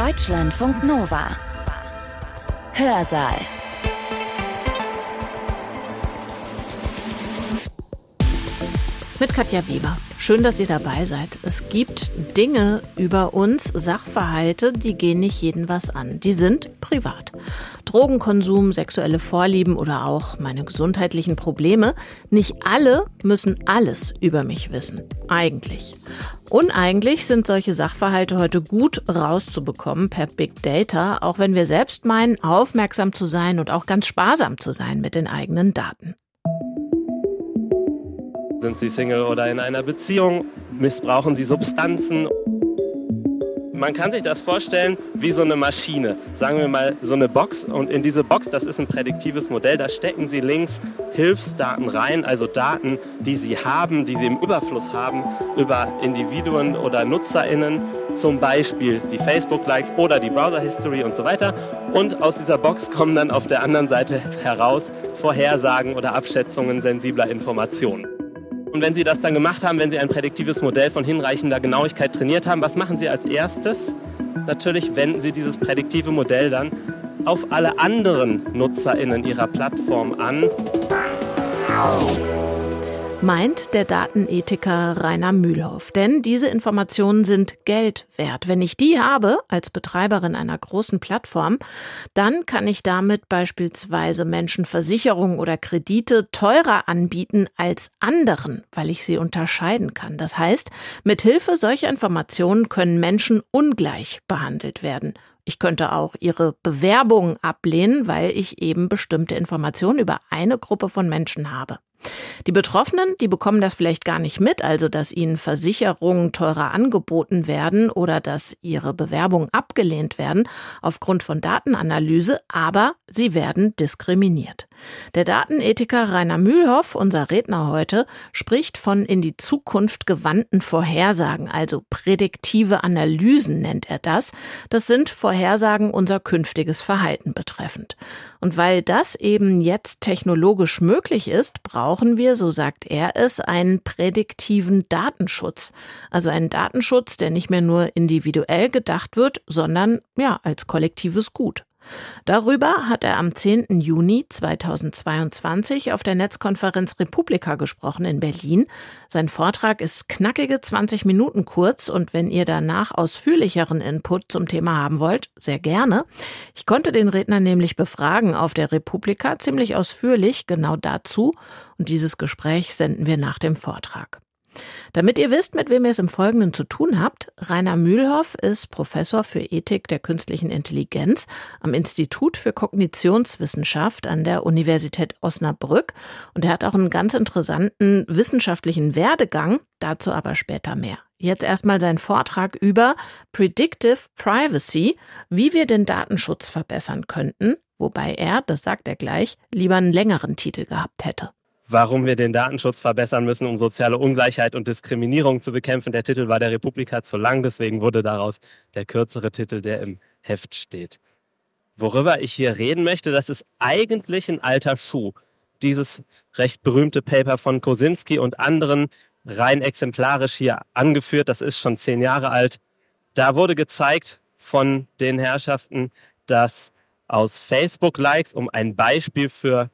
Deutschlandfunk Nova. Hörsaal. Mit Katja Weber. Schön, dass ihr dabei seid. Es gibt Dinge über uns, Sachverhalte, die gehen nicht jeden was an. Die sind privat. Drogenkonsum, sexuelle Vorlieben oder auch meine gesundheitlichen Probleme. Nicht alle müssen alles über mich wissen. Eigentlich. Uneigentlich sind solche Sachverhalte heute gut rauszubekommen per Big Data, auch wenn wir selbst meinen, aufmerksam zu sein und auch ganz sparsam zu sein mit den eigenen Daten. Sind Sie Single oder in einer Beziehung? Missbrauchen Sie Substanzen? Man kann sich das vorstellen wie so eine Maschine, sagen wir mal so eine Box. Und in diese Box, das ist ein prädiktives Modell, da stecken Sie links Hilfsdaten rein, also Daten, die Sie haben, die Sie im Überfluss haben über Individuen oder NutzerInnen, zum Beispiel die Facebook-Likes oder die Browser-History und so weiter. Und aus dieser Box kommen dann auf der anderen Seite heraus Vorhersagen oder Abschätzungen sensibler Informationen. Und wenn Sie das dann gemacht haben, wenn Sie ein prädiktives Modell von hinreichender Genauigkeit trainiert haben, was machen Sie als erstes? Natürlich wenden Sie dieses prädiktive Modell dann auf alle anderen NutzerInnen Ihrer Plattform an meint der Datenethiker Rainer Mühlhoff. Denn diese Informationen sind Geld wert. Wenn ich die habe als Betreiberin einer großen Plattform, dann kann ich damit beispielsweise Menschen Versicherungen oder Kredite teurer anbieten als anderen, weil ich sie unterscheiden kann. Das heißt, mit Hilfe solcher Informationen können Menschen ungleich behandelt werden. Ich könnte auch ihre Bewerbungen ablehnen, weil ich eben bestimmte Informationen über eine Gruppe von Menschen habe. Die Betroffenen, die bekommen das vielleicht gar nicht mit, also dass ihnen Versicherungen teurer angeboten werden oder dass ihre Bewerbungen abgelehnt werden aufgrund von Datenanalyse, aber sie werden diskriminiert. Der Datenethiker Rainer Mühlhoff, unser Redner heute, spricht von in die Zukunft gewandten Vorhersagen, also prädiktive Analysen nennt er das. Das sind Vorhersagen unser künftiges Verhalten betreffend. Und weil das eben jetzt technologisch möglich ist, brauchen wir, so sagt er es, einen prädiktiven Datenschutz. Also einen Datenschutz, der nicht mehr nur individuell gedacht wird, sondern ja, als kollektives Gut. Darüber hat er am 10. Juni 2022 auf der Netzkonferenz Republika gesprochen in Berlin. Sein Vortrag ist knackige 20 Minuten kurz und wenn ihr danach ausführlicheren Input zum Thema haben wollt, sehr gerne. Ich konnte den Redner nämlich befragen auf der Republika ziemlich ausführlich genau dazu und dieses Gespräch senden wir nach dem Vortrag. Damit ihr wisst, mit wem ihr es im Folgenden zu tun habt, Rainer Mühlhoff ist Professor für Ethik der künstlichen Intelligenz am Institut für Kognitionswissenschaft an der Universität Osnabrück und er hat auch einen ganz interessanten wissenschaftlichen Werdegang, dazu aber später mehr. Jetzt erstmal sein Vortrag über Predictive Privacy, wie wir den Datenschutz verbessern könnten, wobei er, das sagt er gleich, lieber einen längeren Titel gehabt hätte warum wir den Datenschutz verbessern müssen, um soziale Ungleichheit und Diskriminierung zu bekämpfen. Der Titel war der Republika zu lang, deswegen wurde daraus der kürzere Titel, der im Heft steht. Worüber ich hier reden möchte, das ist eigentlich ein alter Schuh. Dieses recht berühmte Paper von Kosinski und anderen rein exemplarisch hier angeführt, das ist schon zehn Jahre alt. Da wurde gezeigt von den Herrschaften, dass aus Facebook-Likes, um ein Beispiel für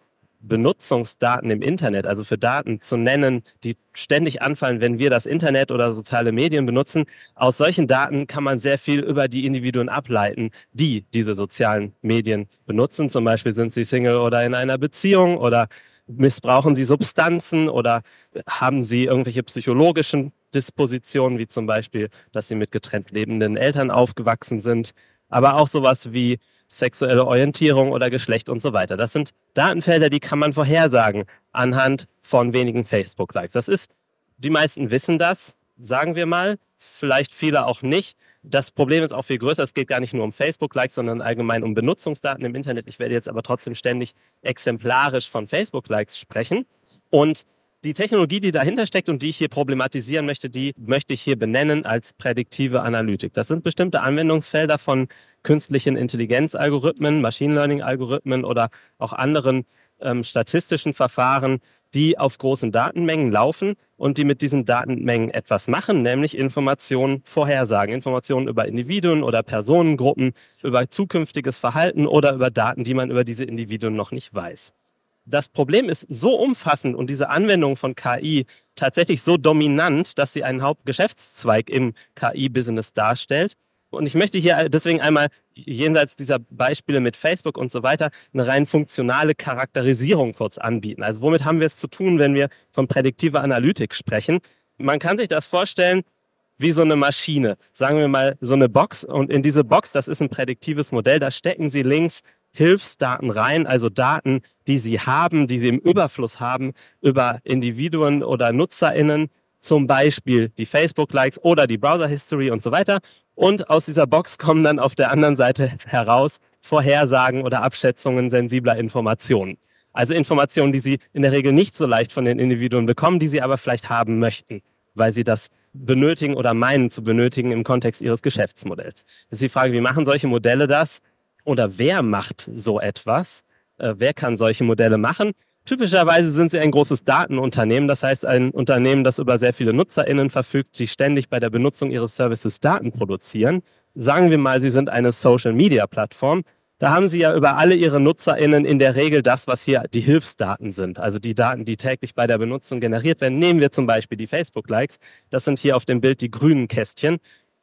Benutzungsdaten im Internet, also für Daten zu nennen, die ständig anfallen, wenn wir das Internet oder soziale Medien benutzen. Aus solchen Daten kann man sehr viel über die Individuen ableiten, die diese sozialen Medien benutzen. Zum Beispiel sind sie Single oder in einer Beziehung oder missbrauchen sie Substanzen oder haben sie irgendwelche psychologischen Dispositionen, wie zum Beispiel, dass sie mit getrennt lebenden Eltern aufgewachsen sind. Aber auch sowas wie sexuelle Orientierung oder Geschlecht und so weiter. Das sind Datenfelder, die kann man vorhersagen anhand von wenigen Facebook-Likes. Das ist, die meisten wissen das, sagen wir mal, vielleicht viele auch nicht. Das Problem ist auch viel größer. Es geht gar nicht nur um Facebook-Likes, sondern allgemein um Benutzungsdaten im Internet. Ich werde jetzt aber trotzdem ständig exemplarisch von Facebook-Likes sprechen. Und die Technologie, die dahinter steckt und die ich hier problematisieren möchte, die möchte ich hier benennen als prädiktive Analytik. Das sind bestimmte Anwendungsfelder von künstlichen Intelligenzalgorithmen, Machine Learning Algorithmen oder auch anderen ähm, statistischen Verfahren, die auf großen Datenmengen laufen und die mit diesen Datenmengen etwas machen, nämlich Informationen vorhersagen, Informationen über Individuen oder Personengruppen, über zukünftiges Verhalten oder über Daten, die man über diese Individuen noch nicht weiß. Das Problem ist so umfassend und diese Anwendung von KI tatsächlich so dominant, dass sie einen Hauptgeschäftszweig im KI-Business darstellt, und ich möchte hier deswegen einmal jenseits dieser Beispiele mit Facebook und so weiter eine rein funktionale Charakterisierung kurz anbieten. Also womit haben wir es zu tun, wenn wir von prädiktiver Analytik sprechen? Man kann sich das vorstellen wie so eine Maschine. Sagen wir mal so eine Box und in diese Box, das ist ein prädiktives Modell, da stecken Sie links Hilfsdaten rein, also Daten, die Sie haben, die Sie im Überfluss haben über Individuen oder NutzerInnen, zum Beispiel die Facebook-Likes oder die Browser-History und so weiter. Und aus dieser Box kommen dann auf der anderen Seite heraus Vorhersagen oder Abschätzungen sensibler Informationen. Also Informationen, die Sie in der Regel nicht so leicht von den Individuen bekommen, die Sie aber vielleicht haben möchten, weil Sie das benötigen oder meinen zu benötigen im Kontext Ihres Geschäftsmodells. Das ist die Frage, wie machen solche Modelle das? Oder wer macht so etwas? Äh, wer kann solche Modelle machen? Typischerweise sind sie ein großes Datenunternehmen, das heißt ein Unternehmen, das über sehr viele NutzerInnen verfügt, die ständig bei der Benutzung ihres Services Daten produzieren. Sagen wir mal, sie sind eine Social-Media-Plattform. Da haben sie ja über alle ihre NutzerInnen in der Regel das, was hier die Hilfsdaten sind. Also die Daten, die täglich bei der Benutzung generiert werden. Nehmen wir zum Beispiel die Facebook-Likes. Das sind hier auf dem Bild die grünen Kästchen.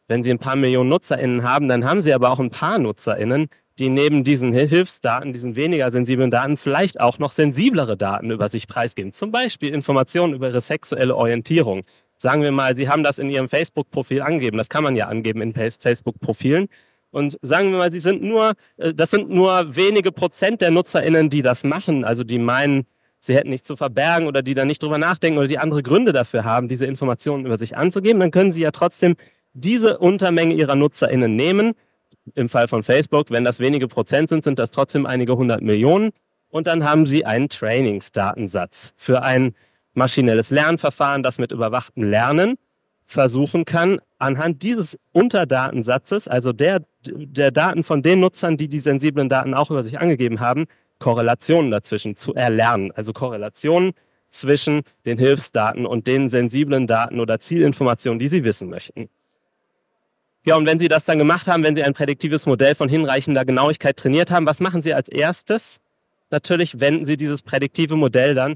Wenn Sie ein paar Millionen NutzerInnen haben, dann haben Sie aber auch ein paar NutzerInnen, die neben diesen Hilfsdaten, diesen weniger sensiblen Daten, vielleicht auch noch sensiblere Daten über sich preisgeben. Zum Beispiel Informationen über ihre sexuelle Orientierung. Sagen wir mal, Sie haben das in Ihrem Facebook-Profil angegeben. Das kann man ja angeben in Facebook-Profilen. Und sagen wir mal, Sie sind nur, äh, das sind nur wenige Prozent der NutzerInnen, die das machen. Also die meinen, sie hätten nichts zu verbergen oder die da nicht drüber nachdenken oder die andere Gründe dafür haben, diese Informationen über sich anzugeben. Dann können Sie ja trotzdem diese Untermenge Ihrer NutzerInnen nehmen im Fall von Facebook, wenn das wenige Prozent sind, sind das trotzdem einige hundert Millionen. Und dann haben Sie einen Trainingsdatensatz für ein maschinelles Lernverfahren, das mit überwachtem Lernen versuchen kann, anhand dieses Unterdatensatzes, also der, der Daten von den Nutzern, die die sensiblen Daten auch über sich angegeben haben, Korrelationen dazwischen zu erlernen. Also Korrelationen zwischen den Hilfsdaten und den sensiblen Daten oder Zielinformationen, die Sie wissen möchten. Ja, und wenn Sie das dann gemacht haben, wenn Sie ein prädiktives Modell von hinreichender Genauigkeit trainiert haben, was machen Sie als erstes? Natürlich wenden Sie dieses prädiktive Modell dann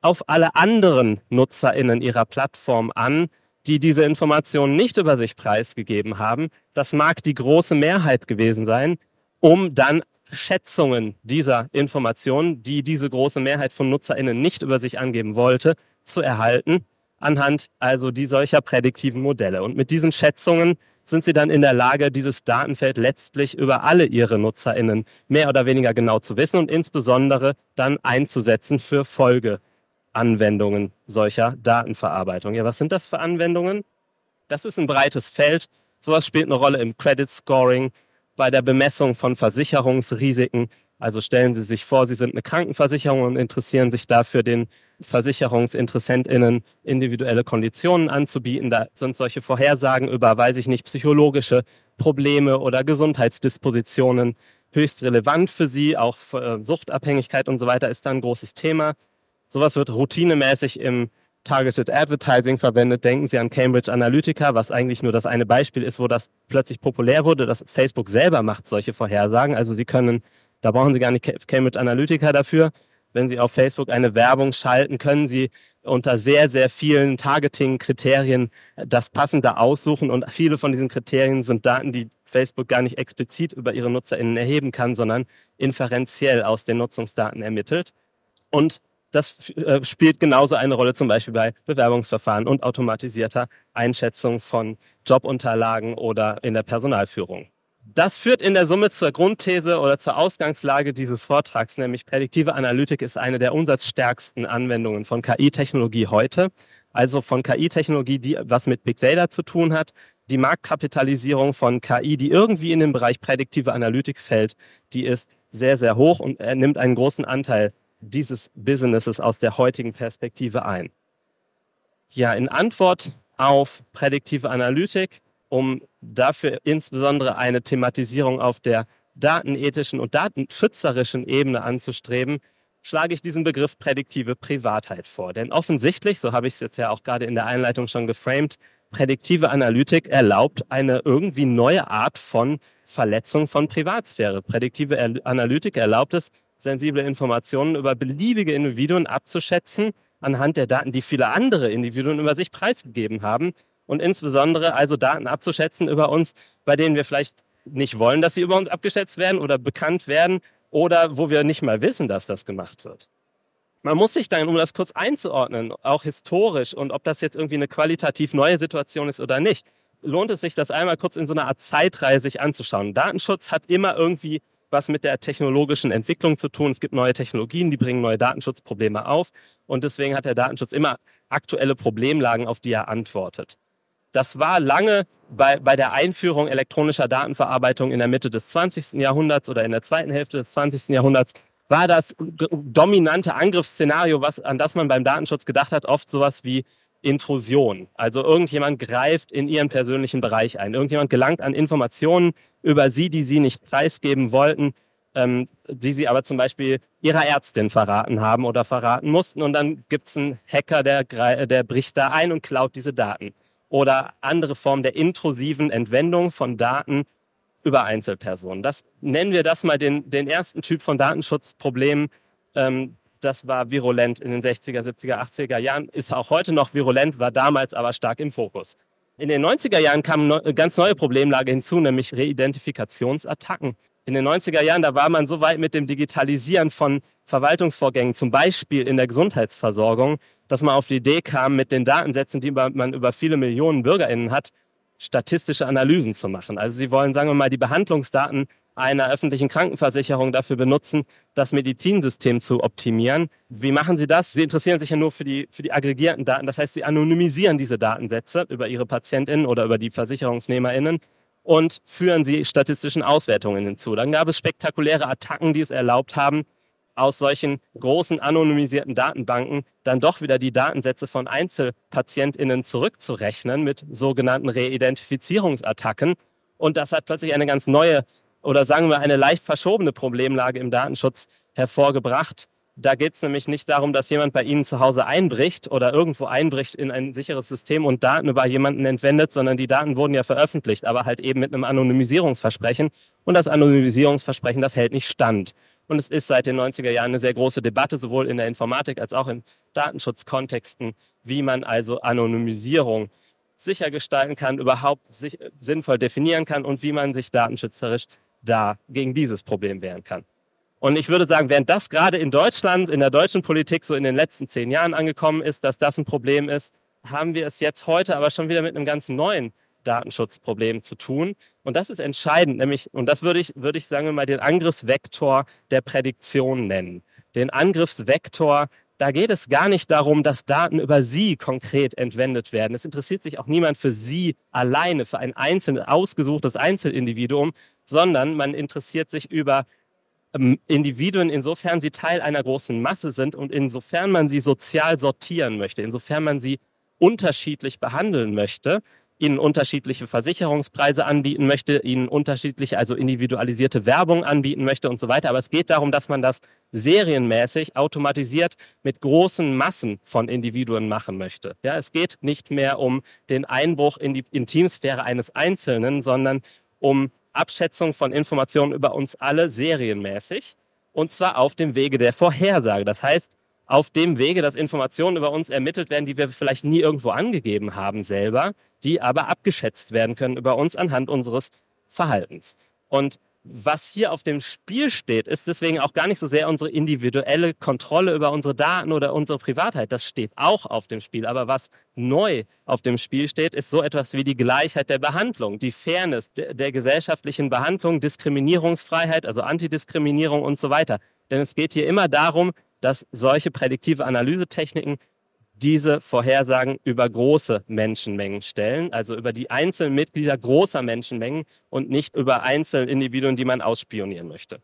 auf alle anderen NutzerInnen Ihrer Plattform an, die diese Informationen nicht über sich preisgegeben haben. Das mag die große Mehrheit gewesen sein, um dann Schätzungen dieser Informationen, die diese große Mehrheit von NutzerInnen nicht über sich angeben wollte, zu erhalten, anhand also die solcher prädiktiven Modelle. Und mit diesen Schätzungen sind sie dann in der Lage, dieses Datenfeld letztlich über alle ihre NutzerInnen mehr oder weniger genau zu wissen und insbesondere dann einzusetzen für Folgeanwendungen solcher Datenverarbeitung. Ja, was sind das für Anwendungen? Das ist ein breites Feld. Sowas spielt eine Rolle im Credit Scoring, bei der Bemessung von Versicherungsrisiken. Also stellen Sie sich vor, Sie sind eine Krankenversicherung und interessieren sich dafür, den VersicherungsinteressentInnen individuelle Konditionen anzubieten. Da sind solche Vorhersagen über, weiß ich nicht, psychologische Probleme oder Gesundheitsdispositionen höchst relevant für sie. Auch für äh, Suchtabhängigkeit und so weiter ist da ein großes Thema. Sowas wird routinemäßig im Targeted Advertising verwendet. Denken Sie an Cambridge Analytica, was eigentlich nur das eine Beispiel ist, wo das plötzlich populär wurde. Das Facebook selber macht solche Vorhersagen. Also Sie können, da brauchen Sie gar nicht Cambridge Analytica dafür wenn Sie auf Facebook eine Werbung schalten, können Sie unter sehr, sehr vielen Targeting-Kriterien das Passende aussuchen. Und viele von diesen Kriterien sind Daten, die Facebook gar nicht explizit über ihre NutzerInnen erheben kann, sondern inferenziell aus den Nutzungsdaten ermittelt. Und das äh, spielt genauso eine Rolle zum Beispiel bei Bewerbungsverfahren und automatisierter Einschätzung von Jobunterlagen oder in der Personalführung. Das führt in der Summe zur Grundthese oder zur Ausgangslage dieses Vortrags, nämlich prädiktive Analytik ist eine der umsatzstärksten Anwendungen von KI-Technologie heute. Also von KI-Technologie, die was mit Big Data zu tun hat. Die Marktkapitalisierung von KI, die irgendwie in den Bereich prädiktive Analytik fällt, die ist sehr, sehr hoch und nimmt einen großen Anteil dieses Businesses aus der heutigen Perspektive ein. Ja, in Antwort auf prädiktive Analytik um dafür insbesondere eine Thematisierung auf der datenethischen und datenschützerischen Ebene anzustreben, schlage ich diesen Begriff prädiktive Privatheit vor. Denn offensichtlich, so habe ich es jetzt ja auch gerade in der Einleitung schon geframed, prädiktive Analytik erlaubt eine irgendwie neue Art von Verletzung von Privatsphäre. Prädiktive Analytik erlaubt es, sensible Informationen über beliebige Individuen abzuschätzen anhand der Daten, die viele andere Individuen über sich preisgegeben haben und insbesondere also Daten abzuschätzen über uns, bei denen wir vielleicht nicht wollen, dass sie über uns abgeschätzt werden oder bekannt werden oder wo wir nicht mal wissen, dass das gemacht wird. Man muss sich dann, um das kurz einzuordnen, auch historisch und ob das jetzt irgendwie eine qualitativ neue Situation ist oder nicht, lohnt es sich, das einmal kurz in so einer Art Zeitreihe sich anzuschauen. Datenschutz hat immer irgendwie was mit der technologischen Entwicklung zu tun. Es gibt neue Technologien, die bringen neue Datenschutzprobleme auf. Und deswegen hat der Datenschutz immer aktuelle Problemlagen, auf die er antwortet. Das war lange bei, bei der Einführung elektronischer Datenverarbeitung in der Mitte des 20. Jahrhunderts oder in der zweiten Hälfte des 20. Jahrhunderts war das dominante Angriffsszenario, was, an das man beim Datenschutz gedacht hat, oft sowas wie Intrusion. Also irgendjemand greift in ihren persönlichen Bereich ein. Irgendjemand gelangt an Informationen über sie, die sie nicht preisgeben wollten, ähm, die sie aber zum Beispiel ihrer Ärztin verraten haben oder verraten mussten. Und dann gibt es einen Hacker, der, der bricht da ein und klaut diese Daten. Oder andere Formen der intrusiven Entwendung von Daten über Einzelpersonen. Das nennen wir das mal den, den ersten Typ von Datenschutzproblemen. Ähm, das war virulent in den 60er, 70er, 80er Jahren, ist auch heute noch virulent, war damals aber stark im Fokus. In den 90er Jahren kam eine ganz neue Problemlage hinzu, nämlich Reidentifikationsattacken. In den 90er Jahren, da war man so weit mit dem Digitalisieren von Verwaltungsvorgängen, zum Beispiel in der Gesundheitsversorgung, dass man auf die Idee kam, mit den Datensätzen, die man über viele Millionen BürgerInnen hat, statistische Analysen zu machen. Also sie wollen, sagen wir mal, die Behandlungsdaten einer öffentlichen Krankenversicherung dafür benutzen, das Medizinsystem zu optimieren. Wie machen Sie das? Sie interessieren sich ja nur für die, für die aggregierten Daten. Das heißt, Sie anonymisieren diese Datensätze über Ihre PatientInnen oder über die VersicherungsnehmerInnen und führen sie statistischen Auswertungen hinzu. Dann gab es spektakuläre Attacken, die es erlaubt haben, aus solchen großen anonymisierten Datenbanken dann doch wieder die Datensätze von EinzelpatientInnen zurückzurechnen mit sogenannten Reidentifizierungsattacken. Und das hat plötzlich eine ganz neue oder sagen wir eine leicht verschobene Problemlage im Datenschutz hervorgebracht. Da geht es nämlich nicht darum, dass jemand bei Ihnen zu Hause einbricht oder irgendwo einbricht in ein sicheres System und Daten über jemanden entwendet, sondern die Daten wurden ja veröffentlicht, aber halt eben mit einem Anonymisierungsversprechen. Und das Anonymisierungsversprechen, das hält nicht stand. Und es ist seit den 90er Jahren eine sehr große Debatte, sowohl in der Informatik als auch in Datenschutzkontexten, wie man also Anonymisierung sicher gestalten kann, überhaupt sich sinnvoll definieren kann und wie man sich datenschützerisch da gegen dieses Problem wehren kann. Und ich würde sagen, während das gerade in Deutschland, in der deutschen Politik so in den letzten zehn Jahren angekommen ist, dass das ein Problem ist, haben wir es jetzt heute aber schon wieder mit einem ganz neuen Datenschutzproblem zu tun. Und das ist entscheidend, nämlich, und das würde ich, würde ich sagen wir mal, den Angriffsvektor der Prädiktion nennen. Den Angriffsvektor, da geht es gar nicht darum, dass Daten über Sie konkret entwendet werden. Es interessiert sich auch niemand für Sie alleine, für ein einzelnes, ausgesuchtes Einzelindividuum, sondern man interessiert sich über ähm, Individuen, insofern sie Teil einer großen Masse sind und insofern man sie sozial sortieren möchte, insofern man sie unterschiedlich behandeln möchte, ihnen unterschiedliche Versicherungspreise anbieten möchte, ihnen unterschiedliche, also individualisierte Werbung anbieten möchte und so weiter. Aber es geht darum, dass man das serienmäßig automatisiert mit großen Massen von Individuen machen möchte. Ja, es geht nicht mehr um den Einbruch in die Intimsphäre eines Einzelnen, sondern um Abschätzung von Informationen über uns alle serienmäßig. Und zwar auf dem Wege der Vorhersage. Das heißt, auf dem Wege, dass Informationen über uns ermittelt werden, die wir vielleicht nie irgendwo angegeben haben selber, die aber abgeschätzt werden können über uns anhand unseres Verhaltens. Und was hier auf dem Spiel steht, ist deswegen auch gar nicht so sehr unsere individuelle Kontrolle über unsere Daten oder unsere Privatheit. Das steht auch auf dem Spiel. Aber was neu auf dem Spiel steht, ist so etwas wie die Gleichheit der Behandlung, die Fairness der, gesellschaftlichen Behandlung, Diskriminierungsfreiheit, also Antidiskriminierung und so weiter. Denn es geht hier immer darum, dass solche prädiktive Analysetechniken diese Vorhersagen über große Menschenmengen stellen, also über die einzelnen Mitglieder großer Menschenmengen und nicht über einzelne Individuen, die man ausspionieren möchte.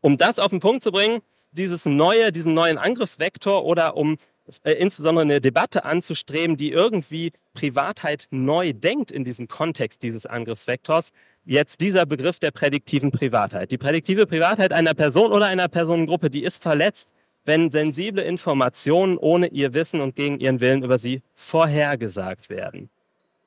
Um das auf den Punkt zu bringen, dieses neue, diesen neuen Angriffsvektor oder um äh, insbesondere eine Debatte anzustreben, die irgendwie Privatheit neu denkt in diesem Kontext dieses Angriffsvektors, jetzt dieser Begriff der prädiktiven Privatheit. Die prädiktive Privatheit einer Person oder einer Personengruppe, die ist verletzt, wenn sensible Informationen ohne ihr Wissen und gegen ihren Willen über sie vorhergesagt werden.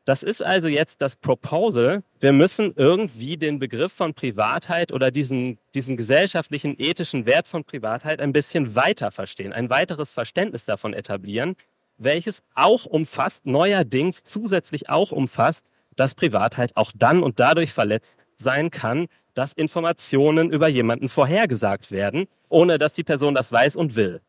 Das ist also jetzt das Proposal. Wir müssen irgendwie den Begriff von Privatheit oder diesen, diesen gesellschaftlichen ethischen Wert von Privatheit ein bisschen weiter verstehen, ein weiteres Verständnis davon etablieren, welches auch umfasst, neuerdings zusätzlich auch umfasst, dass Privatheit auch dann und dadurch verletzt sein kann, dass Informationen über jemanden vorhergesagt werden, ohne dass die Person das weiß und will.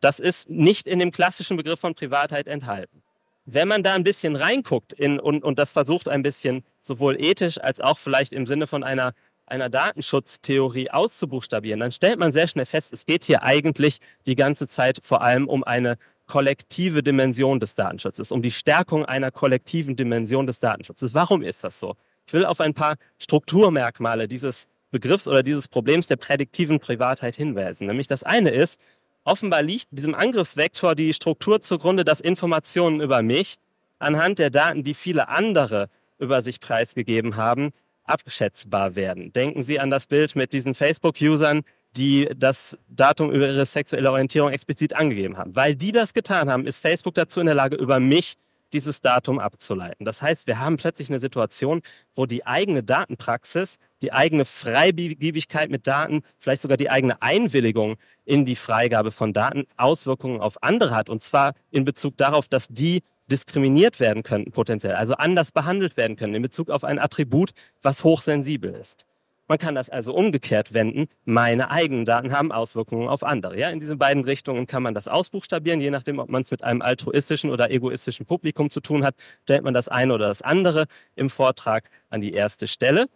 Das ist nicht in dem klassischen Begriff von Privatheit enthalten. Wenn man da ein bisschen reinguckt in, und, und das versucht ein bisschen sowohl ethisch als auch vielleicht im Sinne von einer, einer Datenschutztheorie auszubuchstabieren, dann stellt man sehr schnell fest, es geht hier eigentlich die ganze Zeit vor allem um eine kollektive Dimension des Datenschutzes, um die Stärkung einer kollektiven Dimension des Datenschutzes. Warum ist das so? Ich will auf ein paar Strukturmerkmale dieses Begriffs oder dieses Problems der prädiktiven Privatheit hinweisen. Nämlich das eine ist, offenbar liegt diesem Angriffsvektor die Struktur zugrunde, dass Informationen über mich anhand der Daten, die viele andere über sich preisgegeben haben, abschätzbar werden. Denken Sie an das Bild mit diesen Facebook-Usern, die das Datum über ihre sexuelle Orientierung explizit angegeben haben. Weil die das getan haben, ist Facebook dazu in der Lage, über mich dieses Datum abzuleiten. Das heißt, wir haben plötzlich eine Situation, wo die eigene Datenpraxis, die eigene Freigebigkeit mit Daten, vielleicht sogar die eigene Einwilligung in die Freigabe von Daten Auswirkungen auf andere hat. Und zwar in Bezug darauf, dass die diskriminiert werden könnten potenziell, also anders behandelt werden können in Bezug auf ein Attribut, was hochsensibel ist. Man kann das also umgekehrt wenden. Meine eigenen Daten haben Auswirkungen auf andere. Ja, in diesen beiden Richtungen kann man das ausbuchstabieren. Je nachdem, ob man es mit einem altruistischen oder egoistischen Publikum zu tun hat, stellt man das eine oder das andere im Vortrag an die erste Stelle.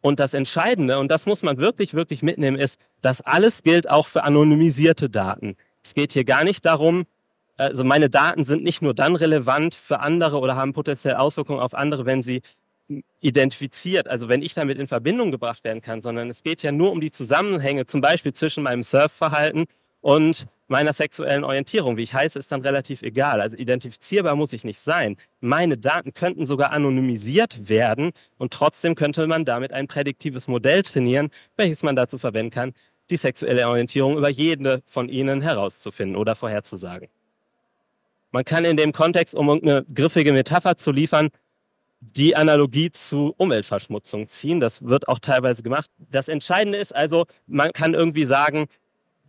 Und das Entscheidende, und das muss man wirklich, wirklich mitnehmen, ist, dass alles gilt auch für anonymisierte Daten. Es geht hier gar nicht darum, also meine Daten sind nicht nur dann relevant für andere oder haben potenziell Auswirkungen auf andere, wenn sie identifiziert, also wenn ich damit in Verbindung gebracht werden kann, sondern es geht ja nur um die Zusammenhänge, zum Beispiel zwischen meinem Surfverhalten und meiner sexuellen Orientierung. Wie ich heiße, ist dann relativ egal. Also identifizierbar muss ich nicht sein. Meine Daten könnten sogar anonymisiert werden und trotzdem könnte man damit ein prädiktives Modell trainieren, welches man dazu verwenden kann, die sexuelle Orientierung über jede von ihnen herauszufinden oder vorherzusagen. Man kann in dem Kontext, um irgendeine griffige Metapher zu liefern, die Analogie zu Umweltverschmutzung ziehen. Das wird auch teilweise gemacht. Das Entscheidende ist also, man kann irgendwie sagen,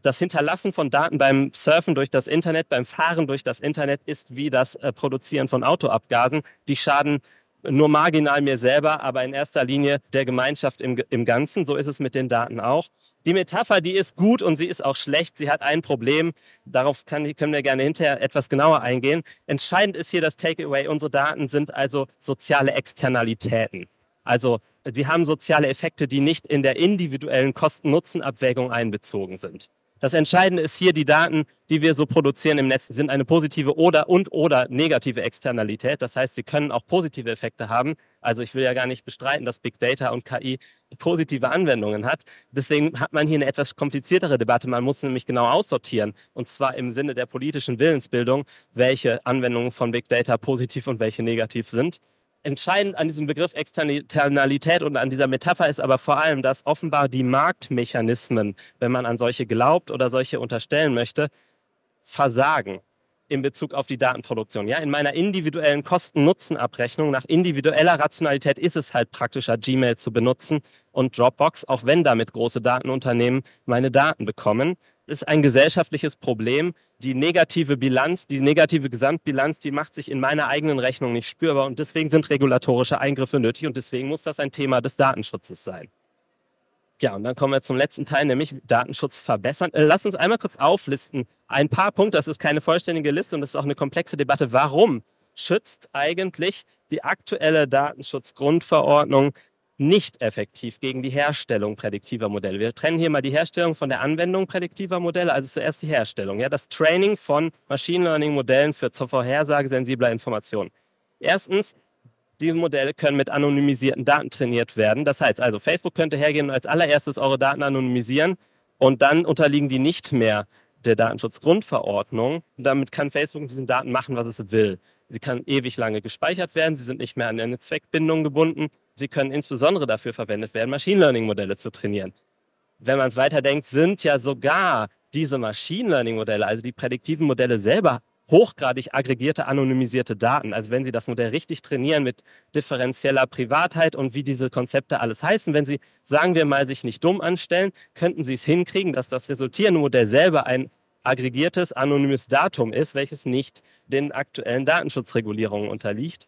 das Hinterlassen von Daten beim Surfen durch das Internet, beim Fahren durch das Internet ist wie das äh, Produzieren von Autoabgasen. Die schaden nur marginal mir selber, aber in erster Linie der Gemeinschaft im, im Ganzen. So ist es mit den Daten auch. Die Metapher, die ist gut und sie ist auch schlecht. Sie hat ein Problem. Darauf kann, können wir gerne hinterher etwas genauer eingehen. Entscheidend ist hier das Takeaway. Unsere Daten sind also soziale Externalitäten. Also sie haben soziale Effekte, die nicht in der individuellen Kosten-Nutzen-Abwägung einbezogen sind. Das Entscheidende ist hier, die Daten, die wir so produzieren im Netz, sind eine positive oder und oder negative Externalität. Das heißt, sie können auch positive Effekte haben. Also ich will ja gar nicht bestreiten, dass Big Data und KI positive Anwendungen hat. Deswegen hat man hier eine etwas kompliziertere Debatte. Man muss nämlich genau aussortieren, und zwar im Sinne der politischen Willensbildung, welche Anwendungen von Big Data positiv und welche negativ sind entscheidend an diesem Begriff Externalität und an dieser Metapher ist aber vor allem, dass offenbar die Marktmechanismen, wenn man an solche glaubt oder solche unterstellen möchte, versagen in Bezug auf die Datenproduktion. Ja, in meiner individuellen Kosten-Nutzen-Abrechnung nach individueller Rationalität ist es halt praktischer, Gmail zu benutzen und Dropbox, auch wenn damit große Datenunternehmen meine Daten bekommen ist ein gesellschaftliches Problem. Die negative Bilanz, die negative Gesamtbilanz, die macht sich in meiner eigenen Rechnung nicht spürbar und deswegen sind regulatorische Eingriffe nötig und deswegen muss das ein Thema des Datenschutzes sein. Ja, und dann kommen wir zum letzten Teil, nämlich Datenschutz verbessern. Äh, lass uns einmal kurz auflisten. Ein paar Punkte, das ist keine vollständige Liste und das ist auch eine komplexe Debatte. Warum schützt eigentlich die aktuelle Datenschutzgrundverordnung nicht effektiv gegen die Herstellung prädiktiver Modelle. Wir trennen hier mal die Herstellung von der Anwendung prädiktiver Modelle, also zuerst die Herstellung, ja, das Training von Machine Learning Modellen für zur Vorhersage sensibler Informationen. Erstens, diese Modelle können mit anonymisierten Daten trainiert werden. Das heißt also, Facebook könnte hergehen und als allererstes eure Daten anonymisieren und dann unterliegen die nicht mehr der Datenschutzgrundverordnung. Damit kann Facebook mit diesen Daten machen, was es will. Sie kann ewig lange gespeichert werden, sie sind nicht mehr an eine Zweckbindung gebunden Sie können insbesondere dafür verwendet werden, Machine Learning Modelle zu trainieren. Wenn man es weiterdenkt, sind ja sogar diese Machine Learning Modelle, also die prädiktiven Modelle selber hochgradig aggregierte, anonymisierte Daten. Also wenn Sie das Modell richtig trainieren mit differenzieller Privatheit und wie diese Konzepte alles heißen, wenn Sie, sagen wir mal, sich nicht dumm anstellen, könnten Sie es hinkriegen, dass das resultierende Modell selber ein aggregiertes, anonymes Datum ist, welches nicht den aktuellen Datenschutzregulierungen unterliegt.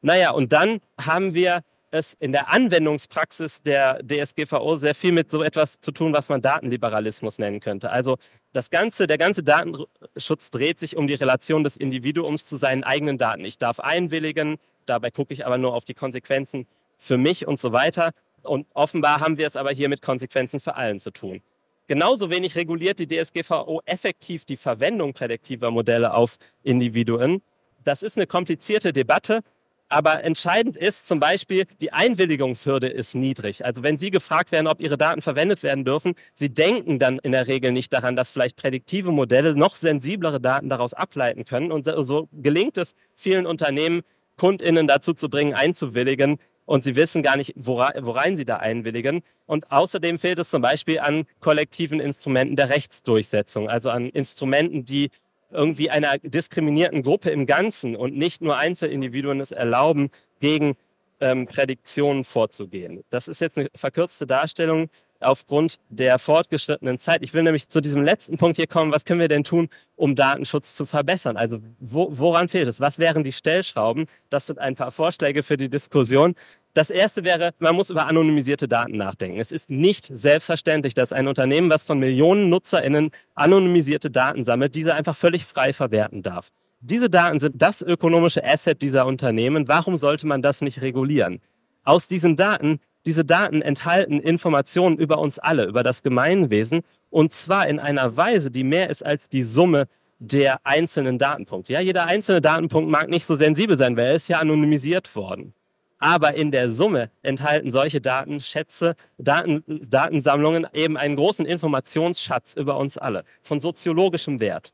Naja, und dann haben wir es in der Anwendungspraxis der DSGVO sehr viel mit so etwas zu tun, was man Datenliberalismus nennen könnte. Also das ganze, der ganze Datenschutz dreht sich um die Relation des Individuums zu seinen eigenen Daten. Ich darf einwilligen, dabei gucke ich aber nur auf die Konsequenzen für mich und so weiter. Und offenbar haben wir es aber hier mit Konsequenzen für allen zu tun. Genauso wenig reguliert die DSGVO effektiv die Verwendung prädiktiver Modelle auf Individuen. Das ist eine komplizierte Debatte, aber entscheidend ist zum Beispiel, die Einwilligungshürde ist niedrig. Also wenn Sie gefragt werden, ob Ihre Daten verwendet werden dürfen, Sie denken dann in der Regel nicht daran, dass vielleicht prädiktive Modelle noch sensiblere Daten daraus ableiten können. Und so gelingt es vielen Unternehmen, KundInnen dazu zu bringen, einzuwilligen. Und sie wissen gar nicht, worein sie da einwilligen. Und außerdem fehlt es zum Beispiel an kollektiven Instrumenten der Rechtsdurchsetzung, also an Instrumenten, die irgendwie einer diskriminierten Gruppe im Ganzen und nicht nur Einzelindividuen es erlauben, gegen ähm, Prädiktionen vorzugehen. Das ist jetzt eine verkürzte Darstellung aufgrund der fortgeschrittenen Zeit. Ich will nämlich zu diesem letzten Punkt hier kommen. Was können wir denn tun, um Datenschutz zu verbessern? Also wo, woran fehlt es? Was wären die Stellschrauben? Das sind ein paar Vorschläge für die Diskussion. Das erste wäre, man muss über anonymisierte Daten nachdenken. Es ist nicht selbstverständlich, dass ein Unternehmen, was von Millionen NutzerInnen anonymisierte Daten sammelt, diese einfach völlig frei verwerten darf. Diese Daten sind das ökonomische Asset dieser Unternehmen. Warum sollte man das nicht regulieren? Aus diesen Daten, diese Daten enthalten Informationen über uns alle, über das Gemeinwesen und zwar in einer Weise, die mehr ist als die Summe der einzelnen Datenpunkte. Ja, jeder einzelne Datenpunkt mag nicht so sensibel sein, weil er ist ja anonymisiert worden. Aber in der Summe enthalten solche Datenschätze, Daten, Datensammlungen eben einen großen Informationsschatz über uns alle von soziologischem Wert.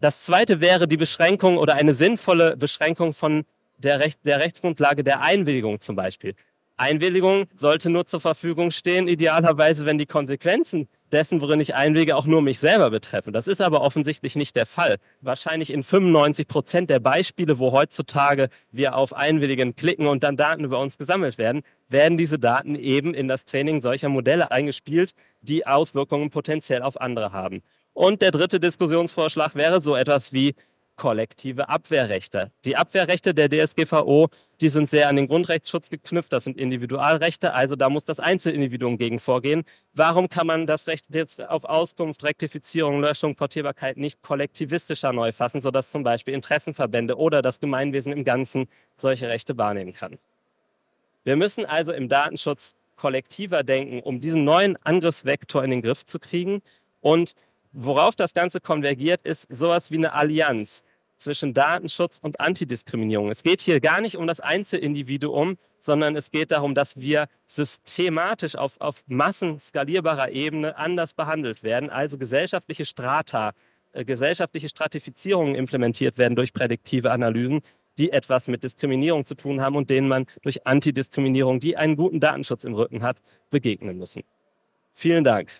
Das zweite wäre die Beschränkung oder eine sinnvolle Beschränkung von der, Recht, der Rechtsgrundlage der Einwilligung zum Beispiel. Einwilligung sollte nur zur Verfügung stehen, idealerweise, wenn die Konsequenzen dessen, worin ich einwillige, auch nur mich selber betreffen. Das ist aber offensichtlich nicht der Fall. Wahrscheinlich in 95 Prozent der Beispiele, wo heutzutage wir auf Einwilligen klicken und dann Daten über uns gesammelt werden, werden diese Daten eben in das Training solcher Modelle eingespielt, die Auswirkungen potenziell auf andere haben. Und der dritte Diskussionsvorschlag wäre so etwas wie kollektive Abwehrrechte. Die Abwehrrechte der DSGVO, die sind sehr an den Grundrechtsschutz geknüpft, das sind Individualrechte, also da muss das Einzelindividuum gegen vorgehen. Warum kann man das Recht jetzt auf Auskunft, Rektifizierung, Löschung, Portierbarkeit nicht kollektivistischer neu fassen, sodass zum Beispiel Interessenverbände oder das Gemeinwesen im Ganzen solche Rechte wahrnehmen kann? Wir müssen also im Datenschutz kollektiver denken, um diesen neuen Angriffsvektor in den Griff zu kriegen und Worauf das Ganze konvergiert, ist sowas wie eine Allianz zwischen Datenschutz und Antidiskriminierung. Es geht hier gar nicht um das Einzelindividuum, sondern es geht darum, dass wir systematisch auf, auf massenskalierbarer Ebene anders behandelt werden, also gesellschaftliche Strata, äh, gesellschaftliche Stratifizierungen implementiert werden durch prädiktive Analysen, die etwas mit Diskriminierung zu tun haben und denen man durch Antidiskriminierung, die einen guten Datenschutz im Rücken hat, begegnen müssen. Vielen Dank.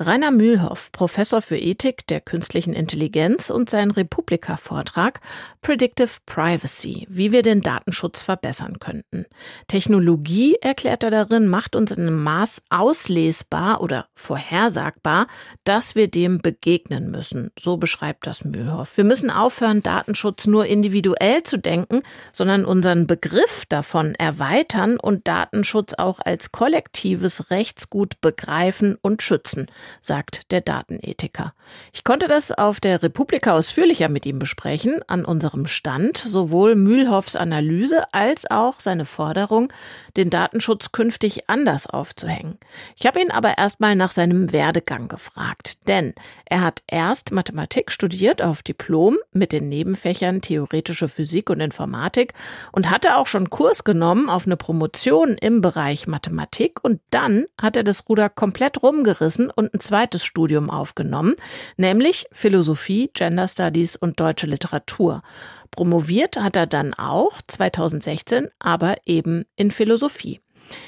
Rainer Mühlhoff, Professor für Ethik der künstlichen Intelligenz und sein Republika-Vortrag Predictive Privacy, wie wir den Datenschutz verbessern könnten. Technologie, erklärt er darin, macht uns in einem Maß auslesbar oder vorhersagbar, dass wir dem begegnen müssen. So beschreibt das Mühlhoff. Wir müssen aufhören, Datenschutz nur individuell zu denken, sondern unseren Begriff davon erweitern und Datenschutz auch als kollektives Rechtsgut begreifen und schützen sagt der Datenethiker. Ich konnte das auf der Republika ausführlicher mit ihm besprechen, an unserem Stand, sowohl Mühlhoffs Analyse als auch seine Forderung, den Datenschutz künftig anders aufzuhängen. Ich habe ihn aber erstmal nach seinem Werdegang gefragt, denn er hat erst Mathematik studiert auf Diplom mit den Nebenfächern theoretische Physik und Informatik und hatte auch schon Kurs genommen auf eine Promotion im Bereich Mathematik und dann hat er das Ruder komplett rumgerissen und ein zweites Studium aufgenommen, nämlich Philosophie, Gender Studies und deutsche Literatur. Promoviert hat er dann auch 2016, aber eben in Philosophie.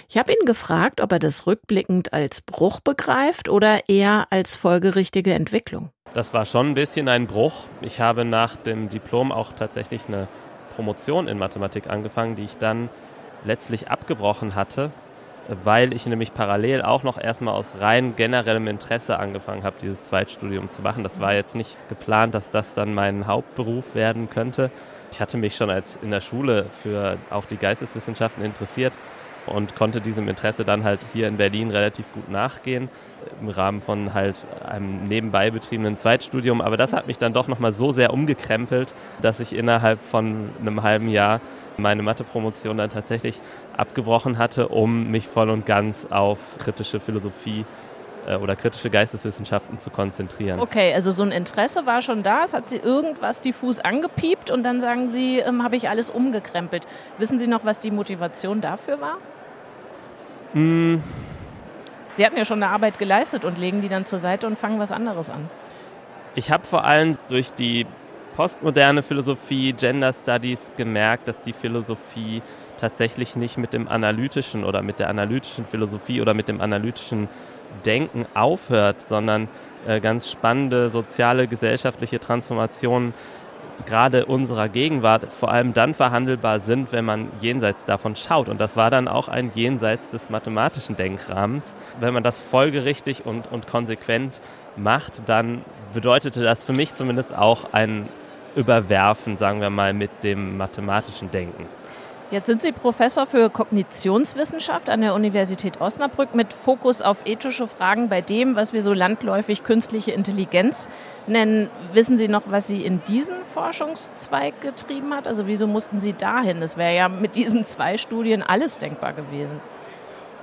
Ich habe ihn gefragt, ob er das rückblickend als Bruch begreift oder eher als folgerichtige Entwicklung. Das war schon ein bisschen ein Bruch. Ich habe nach dem Diplom auch tatsächlich eine Promotion in Mathematik angefangen, die ich dann letztlich abgebrochen hatte, weil ich nämlich parallel auch noch erstmal aus rein generellem Interesse angefangen habe, dieses Zweitstudium zu machen. Das war jetzt nicht geplant, dass das dann mein Hauptberuf werden könnte. Ich hatte mich schon als in der Schule für auch die Geisteswissenschaften interessiert und konnte diesem Interesse dann halt hier in Berlin relativ gut nachgehen im Rahmen von halt einem nebenbei betriebenen Zweitstudium. Aber das hat mich dann doch nochmal so sehr umgekrempelt, dass ich innerhalb von einem halben Jahr meine Mathe-Promotion dann tatsächlich abgebrochen hatte, um mich voll und ganz auf kritische Philosophie äh, oder kritische Geisteswissenschaften zu konzentrieren. Okay, also so ein Interesse war schon da, es hat Sie irgendwas diffus angepiept und dann sagen Sie, ähm, habe ich alles umgekrempelt. Wissen Sie noch, was die Motivation dafür war? Mm. Sie hatten ja schon eine Arbeit geleistet und legen die dann zur Seite und fangen was anderes an. Ich habe vor allem durch die postmoderne Philosophie, Gender Studies gemerkt, dass die Philosophie tatsächlich nicht mit dem analytischen oder mit der analytischen Philosophie oder mit dem analytischen Denken aufhört, sondern äh, ganz spannende soziale, gesellschaftliche Transformationen gerade unserer Gegenwart vor allem dann verhandelbar sind, wenn man jenseits davon schaut. Und das war dann auch ein Jenseits des mathematischen Denkrahmens. Wenn man das folgerichtig und, und konsequent macht, dann bedeutete das für mich zumindest auch ein Überwerfen, sagen wir mal, mit dem mathematischen Denken. Jetzt sind Sie Professor für Kognitionswissenschaft an der Universität Osnabrück mit Fokus auf ethische Fragen bei dem, was wir so landläufig künstliche Intelligenz nennen. Wissen Sie noch, was Sie in diesen Forschungszweig getrieben hat? Also wieso mussten Sie dahin? Es wäre ja mit diesen zwei Studien alles denkbar gewesen.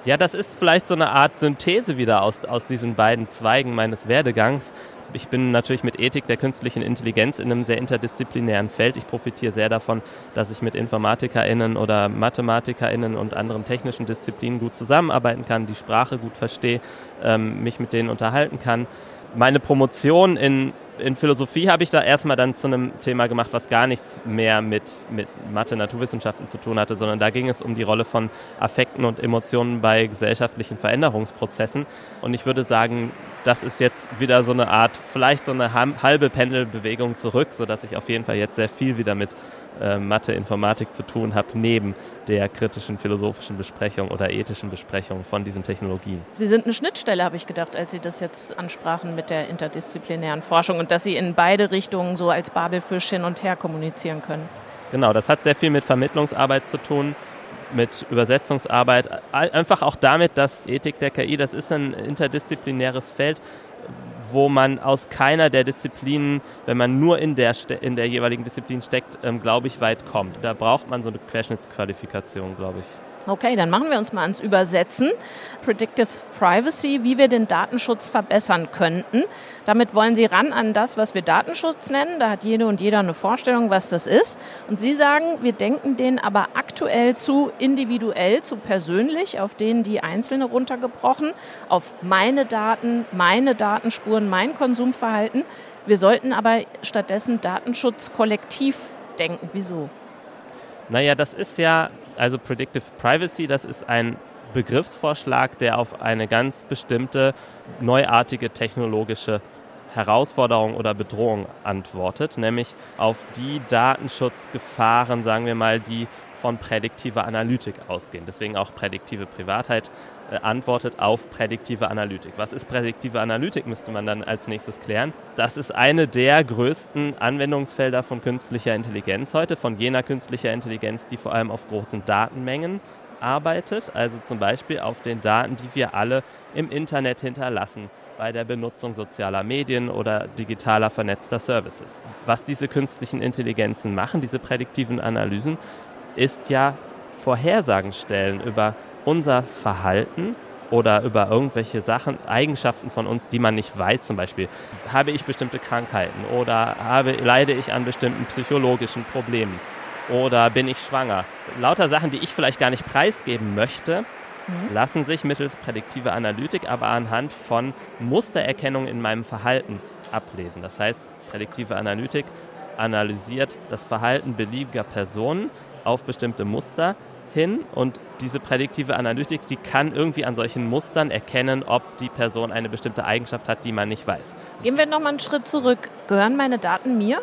Ja, das ist vielleicht so eine Art Synthese wieder aus, aus diesen beiden Zweigen meines Werdegangs. Ich bin natürlich mit Ethik der künstlichen Intelligenz in einem sehr interdisziplinären Feld. Ich profitiere sehr davon, dass ich mit InformatikerInnen oder MathematikerInnen und anderen technischen Disziplinen gut zusammenarbeiten kann, die Sprache gut verstehe, ähm, mich mit denen unterhalten kann. Meine Promotion in in Philosophie habe ich da erstmal dann zu einem Thema gemacht, was gar nichts mehr mit, mit Mathe, Naturwissenschaften zu tun hatte, sondern da ging es um die Rolle von Affekten und Emotionen bei gesellschaftlichen Veränderungsprozessen. Und ich würde sagen, das ist jetzt wieder so eine Art, vielleicht so eine halbe Pendelbewegung zurück, sodass ich auf jeden Fall jetzt sehr viel wieder mit äh, Mathe, Informatik zu tun habe, neben der kritischen philosophischen Besprechung oder ethischen Besprechung von diesen Technologien. Sie sind eine Schnittstelle, habe ich gedacht, als Sie das jetzt ansprachen mit der interdisziplinären Forschung und dass Sie in beide Richtungen so als Babelfisch hin und her kommunizieren können. Genau, das hat sehr viel mit Vermittlungsarbeit zu tun mit Übersetzungsarbeit, einfach auch damit, dass Ethik der KI, das ist ein interdisziplinäres Feld, wo man aus keiner der Disziplinen, wenn man nur in der, in der jeweiligen Disziplin steckt, ähm, glaube ich, weit kommt. Da braucht man so eine Querschnittsqualifikation, glaube ich. Okay, dann machen wir uns mal ans Übersetzen. Predictive Privacy, wie wir den Datenschutz verbessern könnten. Damit wollen Sie ran an das, was wir Datenschutz nennen. Da hat jede und jeder eine Vorstellung, was das ist. Und Sie sagen, wir denken den aber aktuell zu individuell, zu persönlich, auf denen die Einzelne runtergebrochen, auf meine Daten, meine Datenspuren, mein Konsumverhalten. Wir sollten aber stattdessen Datenschutz kollektiv denken. Wieso? Naja, das ist ja also Predictive Privacy, das ist ein Begriffsvorschlag, der auf eine ganz bestimmte neuartige technologische Herausforderung oder Bedrohung antwortet, nämlich auf die Datenschutzgefahren, sagen wir mal, die von prädiktiver Analytik ausgehen. Deswegen auch prädiktive Privatheit antwortet auf prädiktive Analytik. Was ist prädiktive Analytik, müsste man dann als nächstes klären. Das ist eine der größten Anwendungsfelder von künstlicher Intelligenz heute, von jener künstlicher Intelligenz, die vor allem auf großen Datenmengen arbeitet, also zum Beispiel auf den Daten, die wir alle im Internet hinterlassen bei der Benutzung sozialer Medien oder digitaler vernetzter Services. Was diese künstlichen Intelligenzen machen, diese prädiktiven Analysen, ist ja Vorhersagen stellen über unser Verhalten oder über irgendwelche Sachen, Eigenschaften von uns, die man nicht weiß, zum Beispiel, habe ich bestimmte Krankheiten oder habe, leide ich an bestimmten psychologischen Problemen oder bin ich schwanger. Lauter Sachen, die ich vielleicht gar nicht preisgeben möchte, mhm. lassen sich mittels prädiktiver Analytik aber anhand von Mustererkennung in meinem Verhalten ablesen. Das heißt, prädiktive Analytik analysiert das Verhalten beliebiger Personen auf bestimmte Muster hin und diese prädiktive Analytik, die kann irgendwie an solchen Mustern erkennen, ob die Person eine bestimmte Eigenschaft hat, die man nicht weiß. Gehen wir nochmal einen Schritt zurück. Gehören meine Daten mir?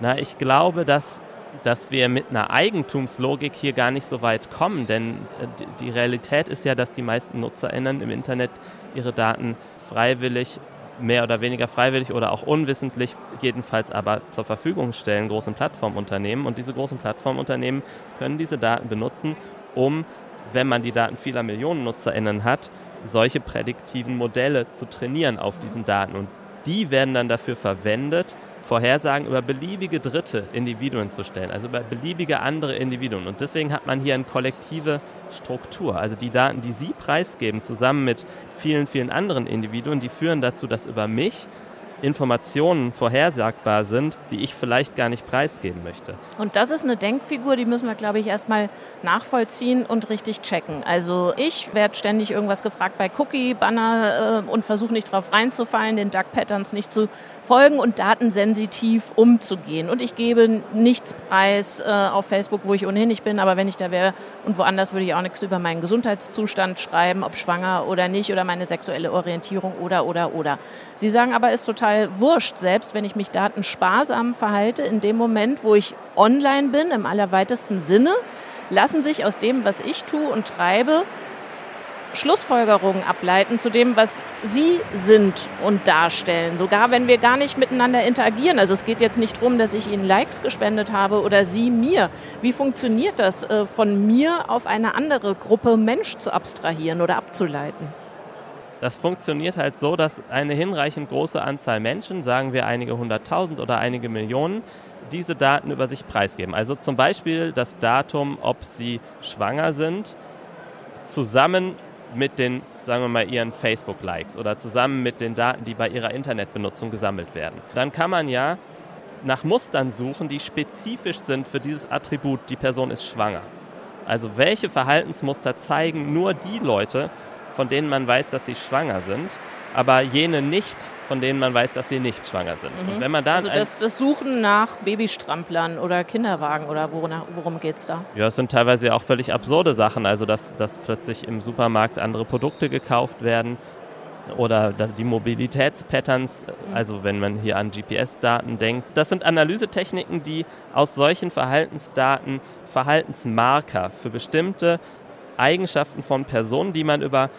Na, ich glaube, dass, dass wir mit einer Eigentumslogik hier gar nicht so weit kommen, denn äh, die Realität ist ja, dass die meisten NutzerInnen im Internet ihre Daten freiwillig mehr oder weniger freiwillig oder auch unwissentlich jedenfalls aber zur Verfügung stellen großen Plattformunternehmen. Und diese großen Plattformunternehmen können diese Daten benutzen, um, wenn man die Daten vieler Millionen NutzerInnen hat, solche prädiktiven Modelle zu trainieren auf diesen Daten. Und die werden dann dafür verwendet, Vorhersagen über beliebige dritte Individuen zu stellen, also über beliebige andere Individuen. Und deswegen hat man hier eine kollektive Struktur. Also die Daten, die Sie preisgeben, zusammen mit vielen, vielen anderen Individuen, die führen dazu, dass über mich Informationen vorhersagbar sind, die ich vielleicht gar nicht preisgeben möchte. Und das ist eine Denkfigur, die müssen wir, glaube ich, erstmal nachvollziehen und richtig checken. Also ich werde ständig irgendwas gefragt bei Cookie, Banner äh, und versuche nicht drauf reinzufallen, den Dark Patterns nicht zu folgen und datensensitiv umzugehen. Und ich gebe nichts preis äh, auf Facebook, wo ich ohnehin nicht bin, aber wenn ich da wäre und woanders würde ich auch nichts über meinen Gesundheitszustand schreiben, ob schwanger oder nicht oder meine sexuelle Orientierung oder oder oder. Sie sagen aber, ist total total wurscht, selbst wenn ich mich datensparsam verhalte, in dem Moment, wo ich online bin, im allerweitesten Sinne, lassen sich aus dem, was ich tue und treibe, Schlussfolgerungen ableiten zu dem, was Sie sind und darstellen. Sogar wenn wir gar nicht miteinander interagieren. Also es geht jetzt nicht darum, dass ich Ihnen Likes gespendet habe oder Sie mir. Wie funktioniert das, äh, von mir auf eine andere Gruppe Mensch zu abstrahieren oder abzuleiten? Das funktioniert halt so, dass eine hinreichend große Anzahl Menschen, sagen wir einige hunderttausend oder einige Millionen, diese Daten über sich preisgeben. Also zum Beispiel das Datum, ob sie schwanger sind, zusammen mit den, sagen wir mal, ihren Facebook-Likes oder zusammen mit den Daten, die bei ihrer Internetbenutzung gesammelt werden. Dann kann man ja nach Mustern suchen, die spezifisch sind für dieses Attribut, die Person ist schwanger. Also welche Verhaltensmuster zeigen nur die Leute, von denen man weiß, dass sie schwanger sind, aber jene nicht, von denen man weiß, dass sie nicht schwanger sind. Mhm. Und wenn man da also das, das, Suchen nach Babystramplern oder Kinderwagen oder worum, worum geht es da? Ja, es sind teilweise auch völlig absurde Sachen, also dass, dass plötzlich im Supermarkt andere Produkte gekauft werden oder die Mobilitätspatterns, mhm. also wenn man hier an GPS-Daten denkt. Das sind Analysetechniken, die aus solchen Verhaltensdaten Verhaltensmarker für bestimmte Eigenschaften von Personen, die man über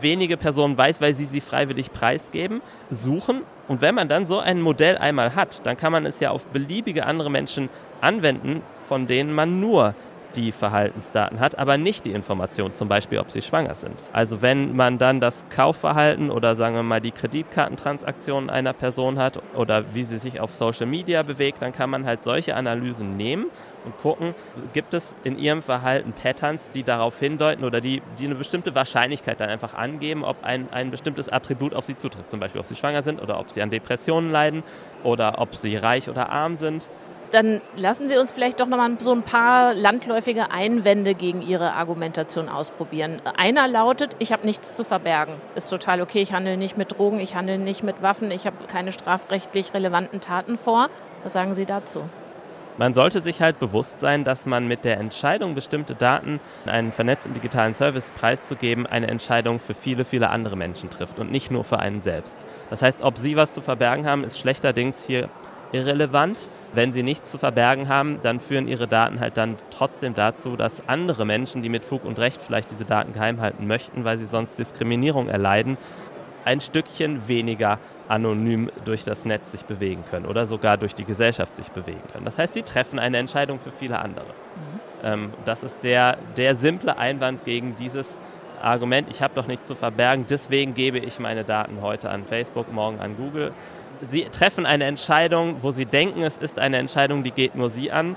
wenige Personen weiß, weil sie sie freiwillig preisgeben, suchen. Und wenn man dann so ein Modell einmal hat, dann kann man es ja auf beliebige andere Menschen anwenden, von denen man nur die Verhaltensdaten hat, aber nicht die Information, zum Beispiel, ob sie schwanger sind. Also wenn man dann das Kaufverhalten oder sagen wir mal die Kreditkartentransaktionen einer Person hat oder wie sie sich auf Social Media bewegt, dann kann man halt solche Analysen nehmen und gucken, gibt es in ihrem Verhalten Patterns, die darauf hindeuten oder die, die eine bestimmte Wahrscheinlichkeit dann einfach angeben, ob ein, ein bestimmtes Attribut auf sie zutrifft. Zum Beispiel, ob sie schwanger sind oder ob sie an Depressionen leiden oder ob sie reich oder arm sind. Dann lassen Sie uns vielleicht doch nochmal so ein paar landläufige Einwände gegen Ihre Argumentation ausprobieren. Einer lautet, ich habe nichts zu verbergen. Ist total okay, ich handle nicht mit Drogen, ich handle nicht mit Waffen, ich habe keine strafrechtlich relevanten Taten vor. Was sagen Sie dazu? Man sollte sich halt bewusst sein, dass man mit der Entscheidung, bestimmte Daten in einen vernetzten digitalen Service preiszugeben, eine Entscheidung für viele, viele andere Menschen trifft und nicht nur für einen selbst. Das heißt, ob Sie was zu verbergen haben, ist schlechterdings hier irrelevant. Wenn Sie nichts zu verbergen haben, dann führen Ihre Daten halt dann trotzdem dazu, dass andere Menschen, die mit Fug und Recht vielleicht diese Daten geheim halten möchten, weil sie sonst Diskriminierung erleiden, ein Stückchen weniger anonym durch das Netz sich bewegen können oder sogar durch die Gesellschaft sich bewegen können. Das heißt, sie treffen eine Entscheidung für viele andere. Mhm. Ähm, das ist der, der simple Einwand gegen dieses Argument, ich habe doch nichts zu verbergen, deswegen gebe ich meine Daten heute an Facebook, morgen an Google. Sie treffen eine Entscheidung, wo sie denken, es ist eine Entscheidung, die geht nur sie an, mhm.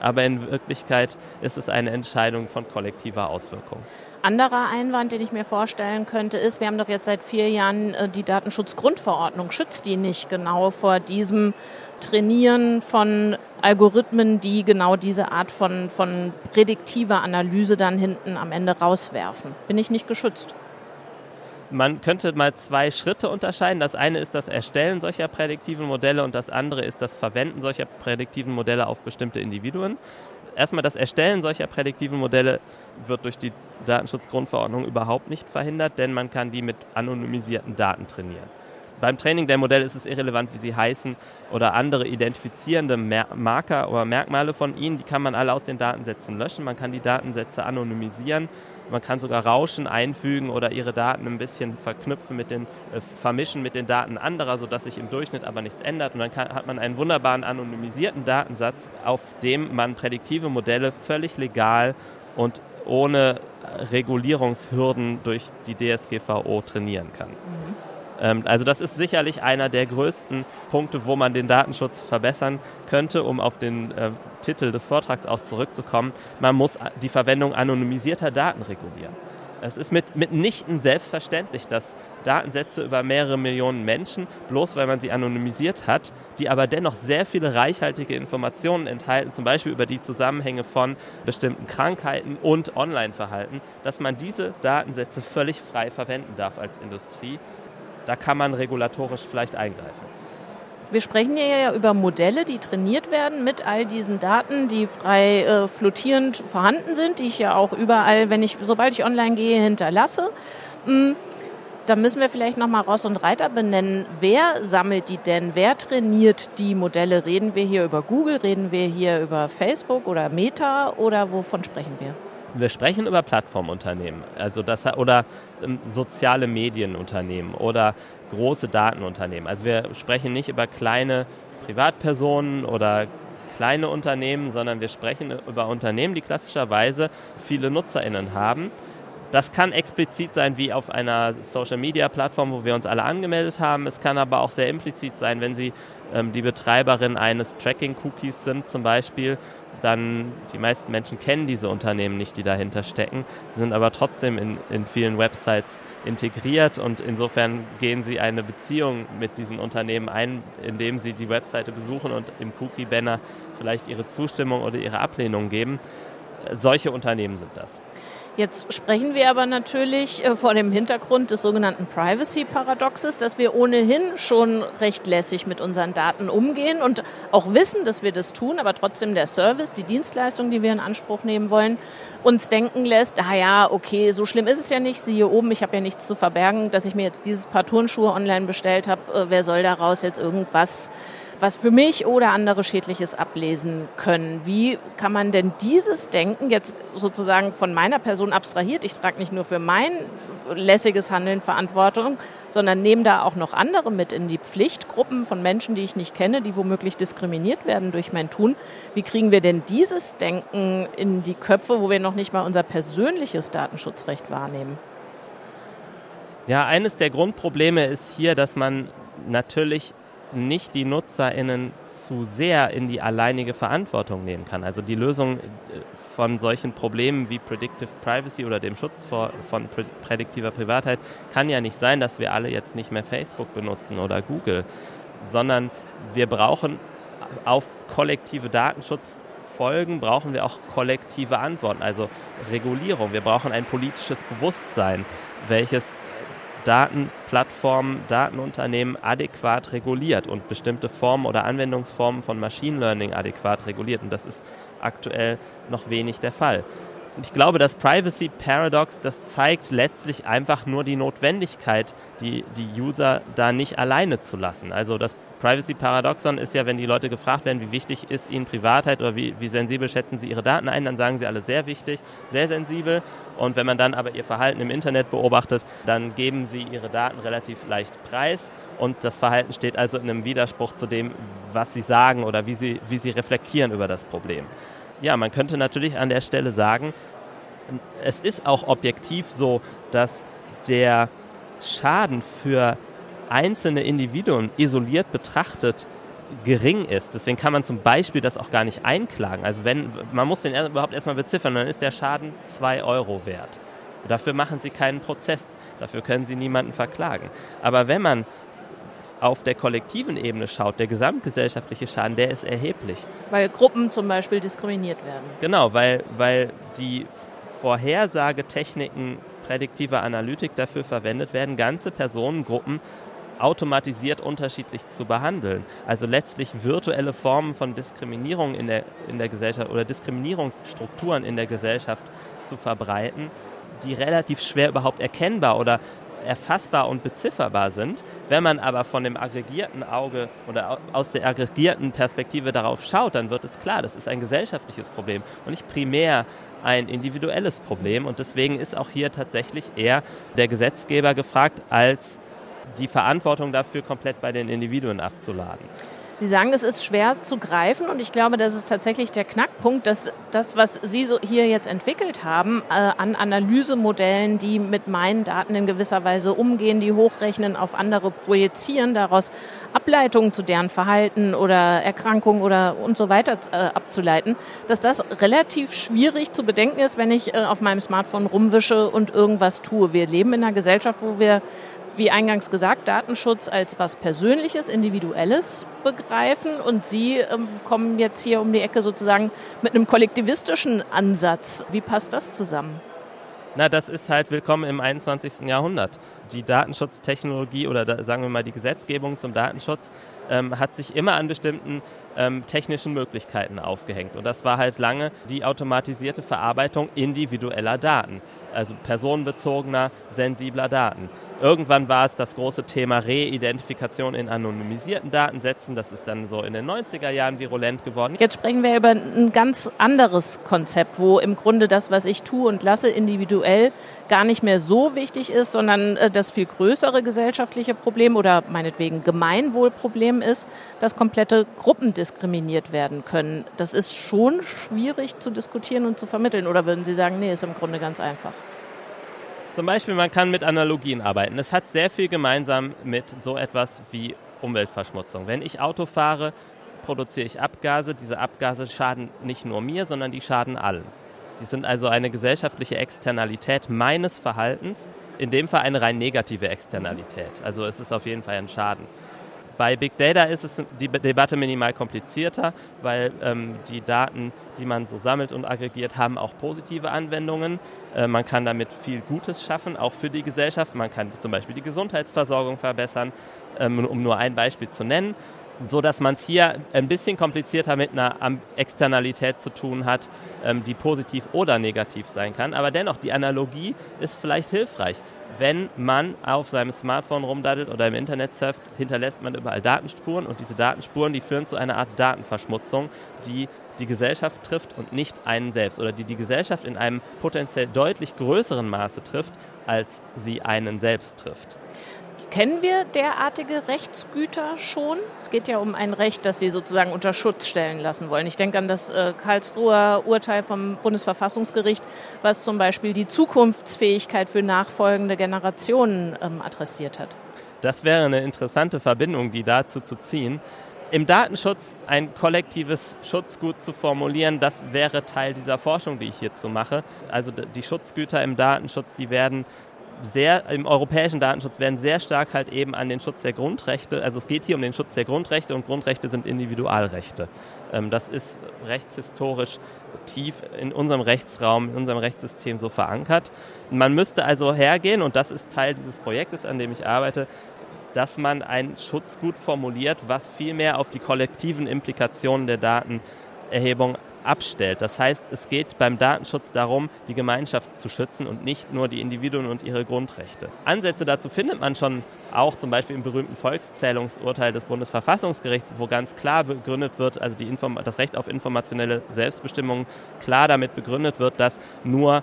aber in Wirklichkeit ist es eine Entscheidung von kollektiver Auswirkung anderer Einwand, den ich mir vorstellen könnte, ist, wir haben doch jetzt seit vier Jahren äh, die Datenschutzgrundverordnung. Schützt die nicht genau vor diesem Trainieren von Algorithmen, die genau diese Art von, von prädiktiver Analyse dann hinten am Ende rauswerfen? Bin ich nicht geschützt? Man könnte mal zwei Schritte unterscheiden. Das eine ist das Erstellen solcher prädiktiven Modelle und das andere ist das Verwenden solcher prädiktiven Modelle auf bestimmte Individuen erstmal das Erstellen solcher prädiktiven Modelle wird durch die Datenschutzgrundverordnung überhaupt nicht verhindert, denn man kann die mit anonymisierten Daten trainieren. Beim Training der Modelle ist es irrelevant, wie sie heißen oder andere identifizierende Marker oder Merkmale von ihnen, die kann man alle aus den Datensätzen löschen. Man kann die Datensätze anonymisieren man kann sogar Rauschen einfügen oder ihre Daten ein bisschen verknüpfen mit den, äh, vermischen mit den Daten anderer, sodass sich im Durchschnitt aber nichts ändert. Und dann kann, hat man einen wunderbaren anonymisierten Datensatz, auf dem man prädiktive Modelle völlig legal und ohne Regulierungshürden durch die DSGVO trainieren kann. Mhm. Ähm, also das ist sicherlich einer der größten Punkte, wo man den Datenschutz verbessern könnte, um auf den äh, Titel des Vortrags auch zurückzukommen. Man muss die Verwendung anonymisierter Daten regulieren. Es ist mit, mitnichten selbstverständlich, dass Datensätze über mehrere Millionen Menschen, bloß weil man sie anonymisiert hat, die aber dennoch sehr viele reichhaltige Informationen enthalten, zum Beispiel über die Zusammenhänge von bestimmten Krankheiten und Online-Verhalten, dass man diese Datensätze völlig frei verwenden darf als Industrie da kann man regulatorisch vielleicht eingreifen. Wir sprechen hier ja über Modelle, die trainiert werden mit all diesen Daten, die frei äh, flottierend vorhanden sind, die ich ja auch überall, wenn ich, sobald ich online gehe, hinterlasse. Hm, da müssen wir vielleicht nochmal Ross und Reiter benennen. Wer sammelt die denn? Wer trainiert die Modelle? Reden wir hier über Google? Reden wir hier über Facebook oder Meta? Oder wovon sprechen wir? Wir sprechen über Plattformunternehmen, also das, oder ähm, soziale Medienunternehmen oder große Datenunternehmen. Also wir sprechen nicht über kleine Privatpersonen oder kleine Unternehmen, sondern wir sprechen über Unternehmen, die klassischerweise viele NutzerInnen haben. Das kann explizit sein wie auf einer Social-Media-Plattform, wo wir uns alle angemeldet haben. Es kann aber auch sehr implizit sein, wenn Sie ähm, die Betreiberin eines Tracking-Cookies sind zum Beispiel dann die meisten Menschen kennen diese Unternehmen nicht, die dahinter stecken. Sie sind aber trotzdem in, in vielen Websites integriert und insofern gehen sie eine Beziehung mit diesen Unternehmen ein, indem sie die Webseite besuchen und im Cookie-Banner vielleicht ihre Zustimmung oder ihre Ablehnung geben. Solche Unternehmen sind das. Jetzt sprechen wir aber natürlich äh, vor dem Hintergrund des sogenannten Privacy-Paradoxes, dass wir ohnehin schon recht lässig mit unseren Daten umgehen und auch wissen, dass wir das tun, aber trotzdem der Service, die Dienstleistung, die wir in Anspruch nehmen wollen, uns denken lässt, ah ja, okay, so schlimm ist es ja nicht, siehe oben, ich habe ja nichts zu verbergen, dass ich mir jetzt dieses Paar Turnschuhe online bestellt habe, äh, wer soll daraus jetzt irgendwas was für mich oder andere Schädliches ablesen können. Wie kann man denn dieses Denken jetzt sozusagen von meiner Person abstrahiert? Ich trage nicht nur für mein lässiges Handeln Verantwortung, sondern nehme da auch noch andere mit in die Pflichtgruppen von Menschen, die ich nicht kenne, die womöglich diskriminiert werden durch mein Tun. Wie kriegen wir denn dieses Denken in die Köpfe, wo wir noch nicht mal unser persönliches Datenschutzrecht wahrnehmen? Ja, eines der Grundprobleme ist hier, dass man natürlich nicht die NutzerInnen zu sehr in die alleinige Verantwortung nehmen kann. Also die Lösung äh, von solchen Problemen wie Predictive Privacy oder dem Schutz vor, von prädiktiver Privatheit kann ja nicht sein, dass wir alle jetzt nicht mehr Facebook benutzen oder Google, sondern wir brauchen auf kollektive Datenschutzfolgen brauchen wir auch kollektive Antworten, also Regulierung. Wir brauchen ein politisches Bewusstsein, welches Datenplattformen, Datenunternehmen adäquat reguliert und bestimmte Formen oder Anwendungsformen von Machine Learning adäquat reguliert. Und das ist aktuell noch wenig der Fall. ich glaube, das Privacy Paradox, das zeigt letztlich einfach nur die Notwendigkeit, die, die User da nicht alleine zu lassen. Also das Privacy Paradoxon ist ja, wenn die Leute gefragt werden, wie wichtig ist ihnen Privatheit oder wie, wie sensibel schätzen sie ihre Daten ein, dann sagen sie alle sehr wichtig, sehr sensibel. Und wenn man dann aber ihr Verhalten im Internet beobachtet, dann geben sie ihre Daten relativ leicht preis. Und das Verhalten steht also in einem Widerspruch zu dem, was sie sagen oder wie sie, wie sie reflektieren über das Problem. Ja, man könnte natürlich an der Stelle sagen, es ist auch objektiv so, dass der Schaden für einzelne Individuen isoliert betrachtet gering ist. Deswegen kann man zum Beispiel das auch gar nicht einklagen. Also wenn, man muss den überhaupt erstmal beziffern, dann ist der Schaden 2 Euro wert. Dafür machen sie keinen Prozess, dafür können sie niemanden verklagen. Aber wenn man auf der kollektiven Ebene schaut, der gesamtgesellschaftliche Schaden, der ist erheblich. Weil Gruppen zum Beispiel diskriminiert werden. Genau, weil, weil die Vorhersagetechniken prädiktiver Analytik dafür verwendet werden, ganze Personengruppen automatisiert unterschiedlich zu behandeln. Also letztlich virtuelle Formen von Diskriminierung in der, in der Gesellschaft oder Diskriminierungsstrukturen in der Gesellschaft zu verbreiten, die relativ schwer überhaupt erkennbar oder erfassbar und bezifferbar sind. Wenn man aber von dem aggregierten Auge oder aus der aggregierten Perspektive darauf schaut, dann wird es klar, das ist ein gesellschaftliches Problem und nicht primär ein individuelles Problem. Und deswegen ist auch hier tatsächlich eher der Gesetzgeber gefragt, als die Verantwortung dafür komplett bei den Individuen abzuladen. Sie sagen, es ist schwer zu greifen und ich glaube, das ist tatsächlich der Knackpunkt, dass das, was Sie so hier jetzt entwickelt haben, äh, an Analysemodellen, die mit meinen Daten in gewisser Weise umgehen, die hochrechnen, auf andere projizieren, daraus Ableitungen zu deren Verhalten oder Erkrankungen oder und so weiter äh, abzuleiten, dass das relativ schwierig zu bedenken ist, wenn ich äh, auf meinem Smartphone rumwische und irgendwas tue. Wir leben in einer Gesellschaft, wo wir wie eingangs gesagt, Datenschutz als was Persönliches, Individuelles begreifen und Sie ähm, kommen jetzt hier um die Ecke sozusagen mit einem kollektivistischen Ansatz. Wie passt das zusammen? Na, das ist halt willkommen im 21. Jahrhundert. Die Datenschutztechnologie oder sagen wir mal die Gesetzgebung zum Datenschutz ähm, hat sich immer an bestimmten ähm, technischen Möglichkeiten aufgehängt. Und das war halt lange die automatisierte Verarbeitung individueller Daten, also personenbezogener, sensibler Daten. Irgendwann war es das große Thema Re-Identifikation in anonymisierten Datensätzen. Das ist dann so in den 90er Jahren virulent geworden. Jetzt sprechen wir über ein ganz anderes Konzept, wo im Grunde das, was ich tue und lasse, individuell gar nicht mehr so wichtig ist, sondern äh, das viel größere gesellschaftliche Problem oder meinetwegen Gemeinwohlproblem ist, dass komplette Gruppen diskriminiert werden können. Das ist schon schwierig zu diskutieren und zu vermitteln. Oder würden Sie sagen, nee, ist im Grunde ganz einfach? Zum Beispiel, man kann mit Analogien arbeiten. Es hat sehr viel gemeinsam mit so etwas wie Umweltverschmutzung. Wenn ich Auto fahre, produziere ich Abgase. Diese Abgase schaden nicht nur mir, sondern die schaden allen. Die sind also eine gesellschaftliche Externalität meines Verhaltens, in dem Fall eine rein negative Externalität. Also es ist auf jeden Fall ein Schaden. Bei Big Data ist es die Debatte minimal komplizierter, weil ähm, die Daten, die man so sammelt und aggregiert, haben auch positive Anwendungen. Äh, man kann damit viel Gutes schaffen, auch für die Gesellschaft. Man kann zum Beispiel die Gesundheitsversorgung verbessern, ähm, um nur ein Beispiel zu nennen so dass man es hier ein bisschen komplizierter mit einer Externalität zu tun hat, ähm, die positiv oder negativ sein kann. Aber dennoch, die Analogie ist vielleicht hilfreich. Wenn man auf seinem Smartphone rumdaddelt oder im Internet surft, hinterlässt man überall Datenspuren und diese Datenspuren, die führen zu einer Art Datenverschmutzung, die die Gesellschaft trifft und nicht einen selbst oder die die Gesellschaft in einem potenziell deutlich größeren Maße trifft, als sie einen selbst trifft. Kennen wir derartige Rechtsgüter schon? Es geht ja um ein Recht, das Sie sozusagen unter Schutz stellen lassen wollen. Ich denke an das äh, Karlsruher Urteil vom Bundesverfassungsgericht, was zum Beispiel die Zukunftsfähigkeit für nachfolgende Generationen ähm, adressiert hat. Das wäre eine interessante Verbindung, die dazu zu ziehen. Im Datenschutz ein kollektives Schutzgut zu formulieren, das wäre Teil dieser Forschung, die ich hierzu mache. Also die Schutzgüter im Datenschutz, die werden sehr, im europäischen Datenschutz werden sehr stark halt eben an den Schutz der Grundrechte, also es geht hier um den Schutz der Grundrechte und Grundrechte sind Individualrechte. Ähm, das ist rechtshistorisch tief in unserem Rechtsraum, in unserem Rechtssystem so verankert. Man müsste also hergehen, und das ist Teil dieses Projektes, an dem ich arbeite, dass man ein Schutzgut formuliert, was viel mehr auf die kollektiven Implikationen der Datenerhebung abstellt. Das heißt, es geht beim Datenschutz darum, die Gemeinschaft zu schützen und nicht nur die Individuen und ihre Grundrechte. Ansätze dazu findet man schon auch zum Beispiel im berühmten Volkszählungsurteil des Bundesverfassungsgerichts, wo ganz klar begründet wird, also das Recht auf informationelle Selbstbestimmung klar damit begründet wird, dass nur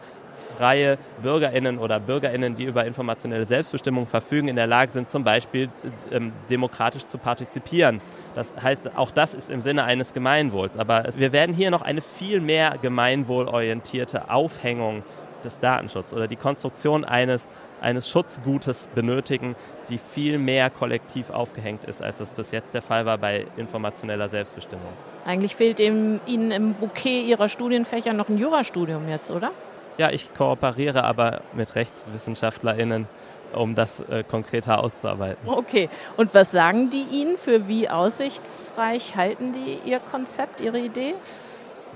freie Bürgerinnen oder Bürgerinnen, die über informationelle Selbstbestimmung verfügen, in der Lage sind, zum Beispiel ähm, demokratisch zu partizipieren. Das heißt, auch das ist im Sinne eines Gemeinwohls. Aber wir werden hier noch eine viel mehr gemeinwohlorientierte Aufhängung des Datenschutzes oder die Konstruktion eines, eines Schutzgutes benötigen, die viel mehr kollektiv aufgehängt ist, als das bis jetzt der Fall war bei informationeller Selbstbestimmung. Eigentlich fehlt Ihnen im Bouquet Ihrer Studienfächer noch ein Jurastudium jetzt, oder? Ja, ich kooperiere aber mit RechtswissenschaftlerInnen, um das äh, konkreter auszuarbeiten. Okay. Und was sagen die Ihnen? Für wie aussichtsreich halten die Ihr Konzept, Ihre Idee?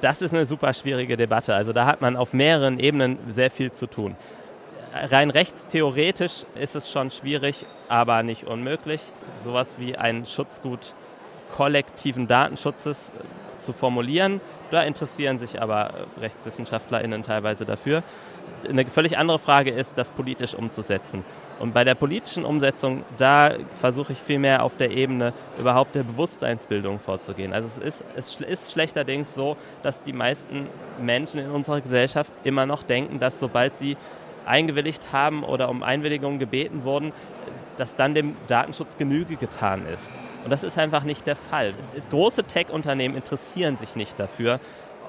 Das ist eine super schwierige Debatte. Also da hat man auf mehreren Ebenen sehr viel zu tun. rein rechtstheoretisch ist es schon schwierig, aber nicht unmöglich, sowas wie ein Schutzgut kollektiven Datenschutzes äh, zu formulieren. Da interessieren sich aber äh, RechtswissenschaftlerInnen teilweise dafür. Eine völlig andere Frage ist, das politisch umzusetzen. Und bei der politischen Umsetzung, da versuche ich vielmehr auf der Ebene überhaupt der Bewusstseinsbildung vorzugehen. Also es ist, es ist schlechterdings so, dass die meisten Menschen in unserer Gesellschaft immer noch denken, dass sobald sie eingewilligt haben oder um Einwilligung gebeten wurden, dass dann dem Datenschutz Genüge getan ist. Und das ist einfach nicht der Fall. Große Tech-Unternehmen interessieren sich nicht dafür,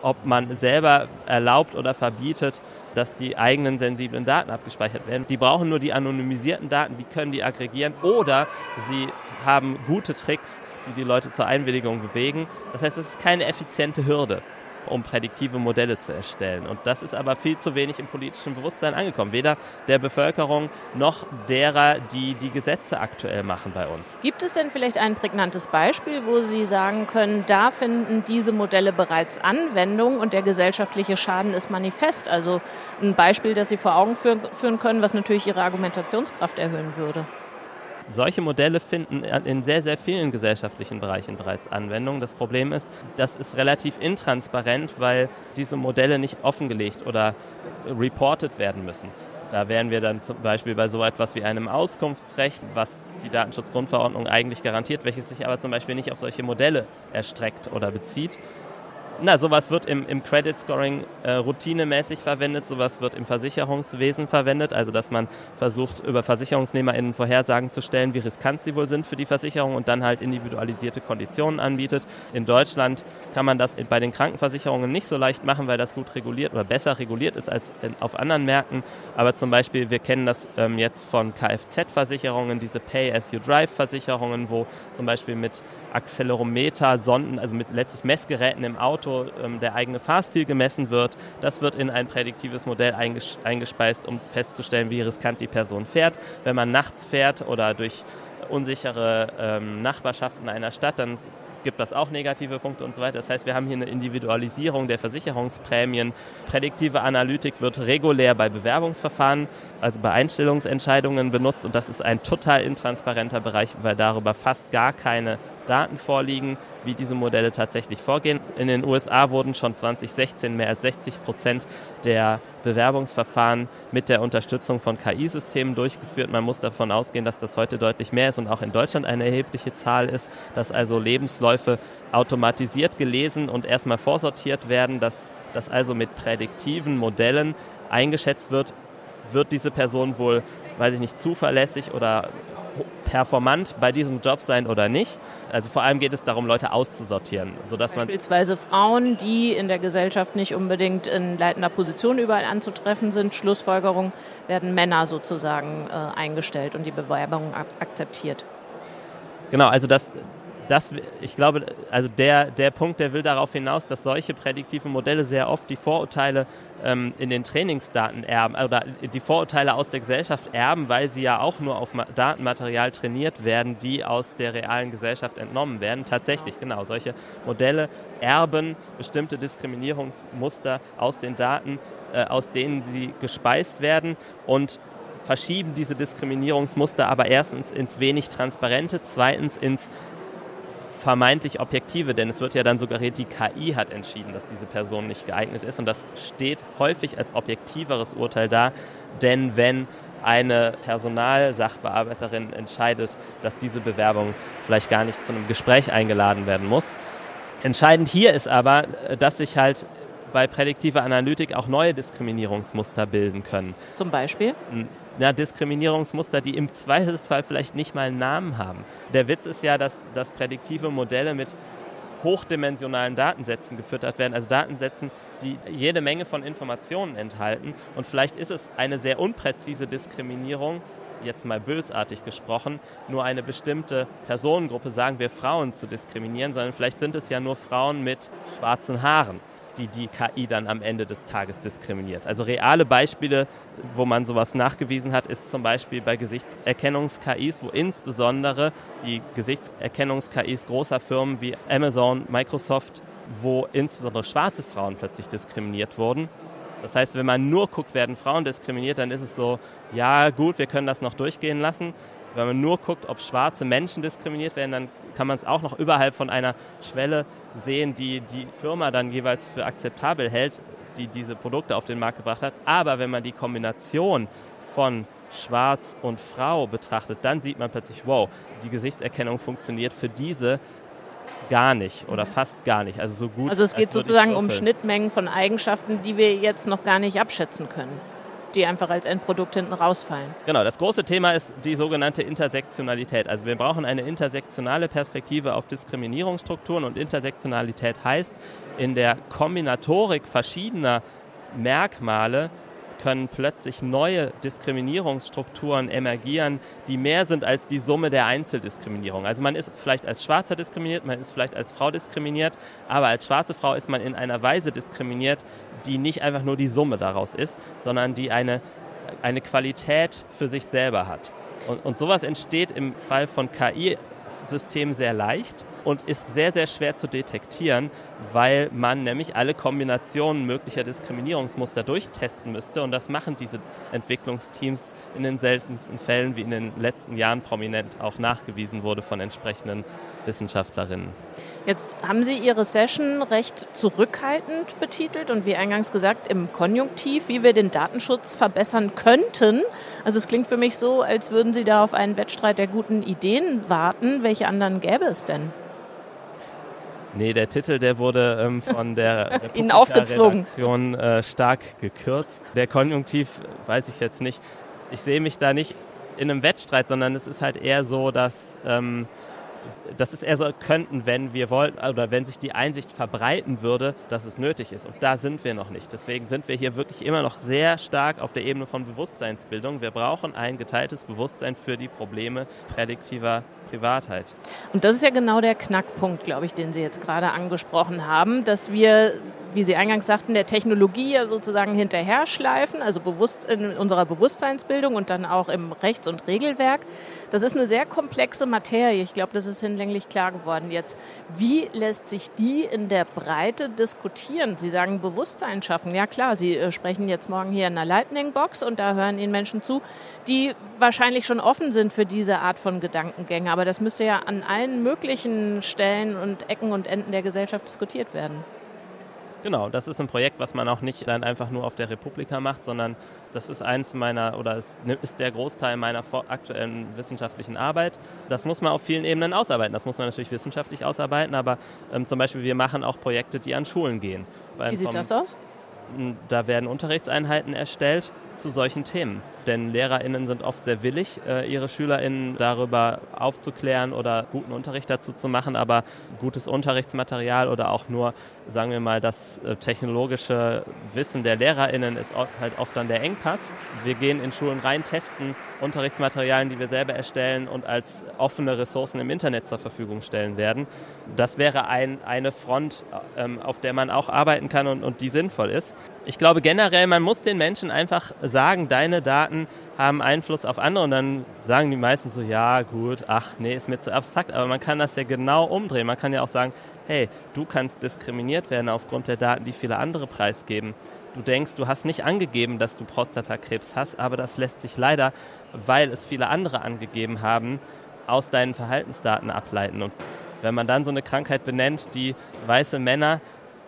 ob man selber erlaubt oder verbietet, dass die eigenen sensiblen Daten abgespeichert werden. Die brauchen nur die anonymisierten Daten, die können die aggregieren oder sie haben gute Tricks, die die Leute zur Einwilligung bewegen. Das heißt, es ist keine effiziente Hürde um prädiktive Modelle zu erstellen. Und das ist aber viel zu wenig im politischen Bewusstsein angekommen. Weder der Bevölkerung noch derer, die die Gesetze aktuell machen bei uns. Gibt es denn vielleicht ein prägnantes Beispiel, wo Sie sagen können, da finden diese Modelle bereits Anwendung und der gesellschaftliche Schaden ist manifest? Also ein Beispiel, das Sie vor Augen führen können, was natürlich Ihre Argumentationskraft erhöhen würde. Solche Modelle finden in sehr, sehr vielen gesellschaftlichen Bereichen bereits Anwendung. Das Problem ist, das ist relativ intransparent, weil diese Modelle nicht offengelegt oder reported werden müssen. Da wären wir dann zum Beispiel bei so etwas wie einem Auskunftsrecht, was die Datenschutzgrundverordnung eigentlich garantiert, welches sich aber zum Beispiel nicht auf solche Modelle erstreckt oder bezieht. Na, sowas wird im, im Credit Scoring äh, routinemäßig verwendet, sowas wird im Versicherungswesen verwendet, also dass man versucht, über VersicherungsnehmerInnen Vorhersagen zu stellen, wie riskant sie wohl sind für die Versicherung und dann halt individualisierte Konditionen anbietet. In Deutschland kann man das bei den Krankenversicherungen nicht so leicht machen, weil das gut reguliert oder besser reguliert ist als in, auf anderen Märkten. Aber zum Beispiel, wir kennen das ähm, jetzt von Kfz-Versicherungen, diese Pay-as-you-drive-Versicherungen, wo zum Beispiel mit Accelerometer, Sonden, also mit letztlich Messgeräten im Auto ähm, der eigene Fahrstil gemessen wird. Das wird in ein prädiktives Modell einges eingespeist, um festzustellen, wie riskant die Person fährt. Wenn man nachts fährt oder durch unsichere ähm, Nachbarschaften einer Stadt, dann gibt das auch negative Punkte und so weiter. Das heißt, wir haben hier eine Individualisierung der Versicherungsprämien. Prädiktive Analytik wird regulär bei Bewerbungsverfahren, also bei Einstellungsentscheidungen benutzt und das ist ein total intransparenter Bereich, weil darüber fast gar keine Daten vorliegen, wie diese Modelle tatsächlich vorgehen. In den USA wurden schon 2016 mehr als 60 Prozent der Bewerbungsverfahren mit der Unterstützung von KI-Systemen durchgeführt. Man muss davon ausgehen, dass das heute deutlich mehr ist und auch in Deutschland eine erhebliche Zahl ist, dass also Lebensläufe automatisiert gelesen und erstmal vorsortiert werden, dass das also mit prädiktiven Modellen eingeschätzt wird, wird diese Person wohl, weiß ich nicht, zuverlässig oder performant bei diesem Job sein oder nicht. Also vor allem geht es darum, Leute auszusortieren. Sodass Beispielsweise Frauen, die in der Gesellschaft nicht unbedingt in leitender Position überall anzutreffen sind. Schlussfolgerung werden Männer sozusagen äh, eingestellt und die Bewerbung ak akzeptiert. Genau, also das, das, ich glaube, also der, der Punkt, der will darauf hinaus, dass solche prädiktiven Modelle sehr oft die Vorurteile ähm, in den Trainingsdaten erben oder die Vorurteile aus der Gesellschaft erben, weil sie ja auch nur auf Datenmaterial trainiert werden, die aus der realen Gesellschaft entnommen werden. Tatsächlich, genau, solche Modelle erben bestimmte Diskriminierungsmuster aus den Daten, äh, aus denen sie gespeist werden und verschieben diese Diskriminierungsmuster aber erstens ins wenig Transparente, zweitens ins vermeintlich objektive, denn es wird ja dann suggeriert, die KI hat entschieden, dass diese Person nicht geeignet ist und das steht häufig als objektiveres Urteil da, denn wenn eine Personalsachbearbeiterin entscheidet, dass diese Bewerbung vielleicht gar nicht zu einem Gespräch eingeladen werden muss. Entscheidend hier ist aber, dass sich halt bei prädiktiver Analytik auch neue Diskriminierungsmuster bilden können. Zum Beispiel? Ja, Diskriminierungsmuster, die im Zweifelsfall vielleicht nicht mal einen Namen haben. Der Witz ist ja, dass, dass prädiktive Modelle mit hochdimensionalen Datensätzen gefüttert werden, also Datensätzen, die jede Menge von Informationen enthalten. Und vielleicht ist es eine sehr unpräzise Diskriminierung, jetzt mal bösartig gesprochen, nur eine bestimmte Personengruppe, sagen wir Frauen, zu diskriminieren, sondern vielleicht sind es ja nur Frauen mit schwarzen Haaren die die KI dann am Ende des Tages diskriminiert. Also reale Beispiele, wo man sowas nachgewiesen hat, ist zum Beispiel bei Gesichtserkennungs-KIs, wo insbesondere die Gesichtserkennungs-KIs großer Firmen wie Amazon, Microsoft, wo insbesondere schwarze Frauen plötzlich diskriminiert wurden Das heißt, wenn man nur guckt, werden Frauen diskriminiert, dann ist es so, ja gut, wir können das noch durchgehen lassen. Wenn man nur guckt, ob schwarze Menschen diskriminiert werden, dann kann man es auch noch überhalb von einer Schwelle sehen, die die Firma dann jeweils für akzeptabel hält, die diese Produkte auf den Markt gebracht hat. Aber wenn man die Kombination von Schwarz und Frau betrachtet, dann sieht man plötzlich, wow, die Gesichtserkennung funktioniert für diese gar nicht oder fast gar nicht. Also so gut. Also es geht sozusagen um Schnittmengen von Eigenschaften, die wir jetzt noch gar nicht abschätzen können die einfach als Endprodukt hinten rausfallen. Genau, das große Thema ist die sogenannte Intersektionalität. Also wir brauchen eine intersektionale Perspektive auf Diskriminierungsstrukturen und Intersektionalität heißt, in der Kombinatorik verschiedener Merkmale können plötzlich neue Diskriminierungsstrukturen emergieren, die mehr sind als die Summe der Einzeldiskriminierung. Also man ist vielleicht als Schwarzer diskriminiert, man ist vielleicht als Frau diskriminiert, aber als schwarze Frau ist man in einer Weise diskriminiert, die nicht einfach nur die Summe daraus ist, sondern die eine, eine Qualität für sich selber hat. Und, und sowas entsteht im Fall von KI-Systemen sehr leicht und ist sehr, sehr schwer zu detektieren, weil man nämlich alle Kombinationen möglicher Diskriminierungsmuster durchtesten müsste. Und das machen diese Entwicklungsteams in den seltensten Fällen, wie in den letzten Jahren prominent auch nachgewiesen wurde von entsprechenden Wissenschaftlerinnen. Jetzt haben Sie Ihre Session recht zurückhaltend betitelt und wie eingangs gesagt im Konjunktiv, wie wir den Datenschutz verbessern könnten. Also es klingt für mich so, als würden Sie da auf einen Wettstreit der guten Ideen warten. Welche anderen gäbe es denn? Nee, der Titel, der wurde ähm, von der Redaktion äh, stark gekürzt. Der Konjunktiv weiß ich jetzt nicht. Ich sehe mich da nicht in einem Wettstreit, sondern es ist halt eher so, dass ähm, das ist eher so, könnten, wenn wir wollten, oder wenn sich die Einsicht verbreiten würde, dass es nötig ist. Und da sind wir noch nicht. Deswegen sind wir hier wirklich immer noch sehr stark auf der Ebene von Bewusstseinsbildung. Wir brauchen ein geteiltes Bewusstsein für die Probleme prädiktiver Privatheit. Und das ist ja genau der Knackpunkt, glaube ich, den Sie jetzt gerade angesprochen haben, dass wir wie Sie eingangs sagten, der Technologie ja sozusagen hinterher schleifen, also bewusst in unserer Bewusstseinsbildung und dann auch im Rechts- und Regelwerk. Das ist eine sehr komplexe Materie. Ich glaube, das ist hinlänglich klar geworden jetzt. Wie lässt sich die in der Breite diskutieren? Sie sagen Bewusstsein schaffen. Ja klar, Sie äh, sprechen jetzt morgen hier in einer Lightning Box und da hören Ihnen Menschen zu, die wahrscheinlich schon offen sind für diese Art von Gedankengänge. Aber das müsste ja an allen möglichen Stellen und Ecken und Enden der Gesellschaft diskutiert werden. Genau, das ist ein Projekt, was man auch nicht dann einfach nur auf der Republika macht, sondern das ist eins meiner oder es ist der Großteil meiner aktuellen wissenschaftlichen Arbeit. Das muss man auf vielen Ebenen ausarbeiten. Das muss man natürlich wissenschaftlich ausarbeiten, aber ähm, zum Beispiel wir machen auch Projekte, die an Schulen gehen. Wie sieht das aus? Da werden Unterrichtseinheiten erstellt zu solchen Themen. Denn LehrerInnen sind oft sehr willig, äh, ihre SchülerInnen darüber aufzuklären oder guten Unterricht dazu zu machen, aber gutes Unterrichtsmaterial oder auch nur, sagen wir mal, das äh, technologische Wissen der LehrerInnen ist halt oft dann der Engpass. Wir gehen in Schulen rein, testen Unterrichtsmaterialien, die wir selber erstellen und als offene Ressourcen im Internet zur Verfügung stellen werden. Das wäre ein, eine Front, ähm, auf der man auch arbeiten kann und, und die sinnvoll ist. Ich glaube generell, man muss den Menschen einfach sagen, deine Daten haben Einfluss auf andere und dann sagen die meisten so, ja gut, ach nee, ist mir zu abstrakt, aber man kann das ja genau umdrehen. Man kann ja auch sagen, hey, du kannst diskriminiert werden aufgrund der Daten, die viele andere preisgeben. Du denkst, du hast nicht angegeben, dass du Prostatakrebs hast, aber das lässt sich leider, weil es viele andere angegeben haben, aus deinen Verhaltensdaten ableiten. Und wenn man dann so eine Krankheit benennt, die weiße Männer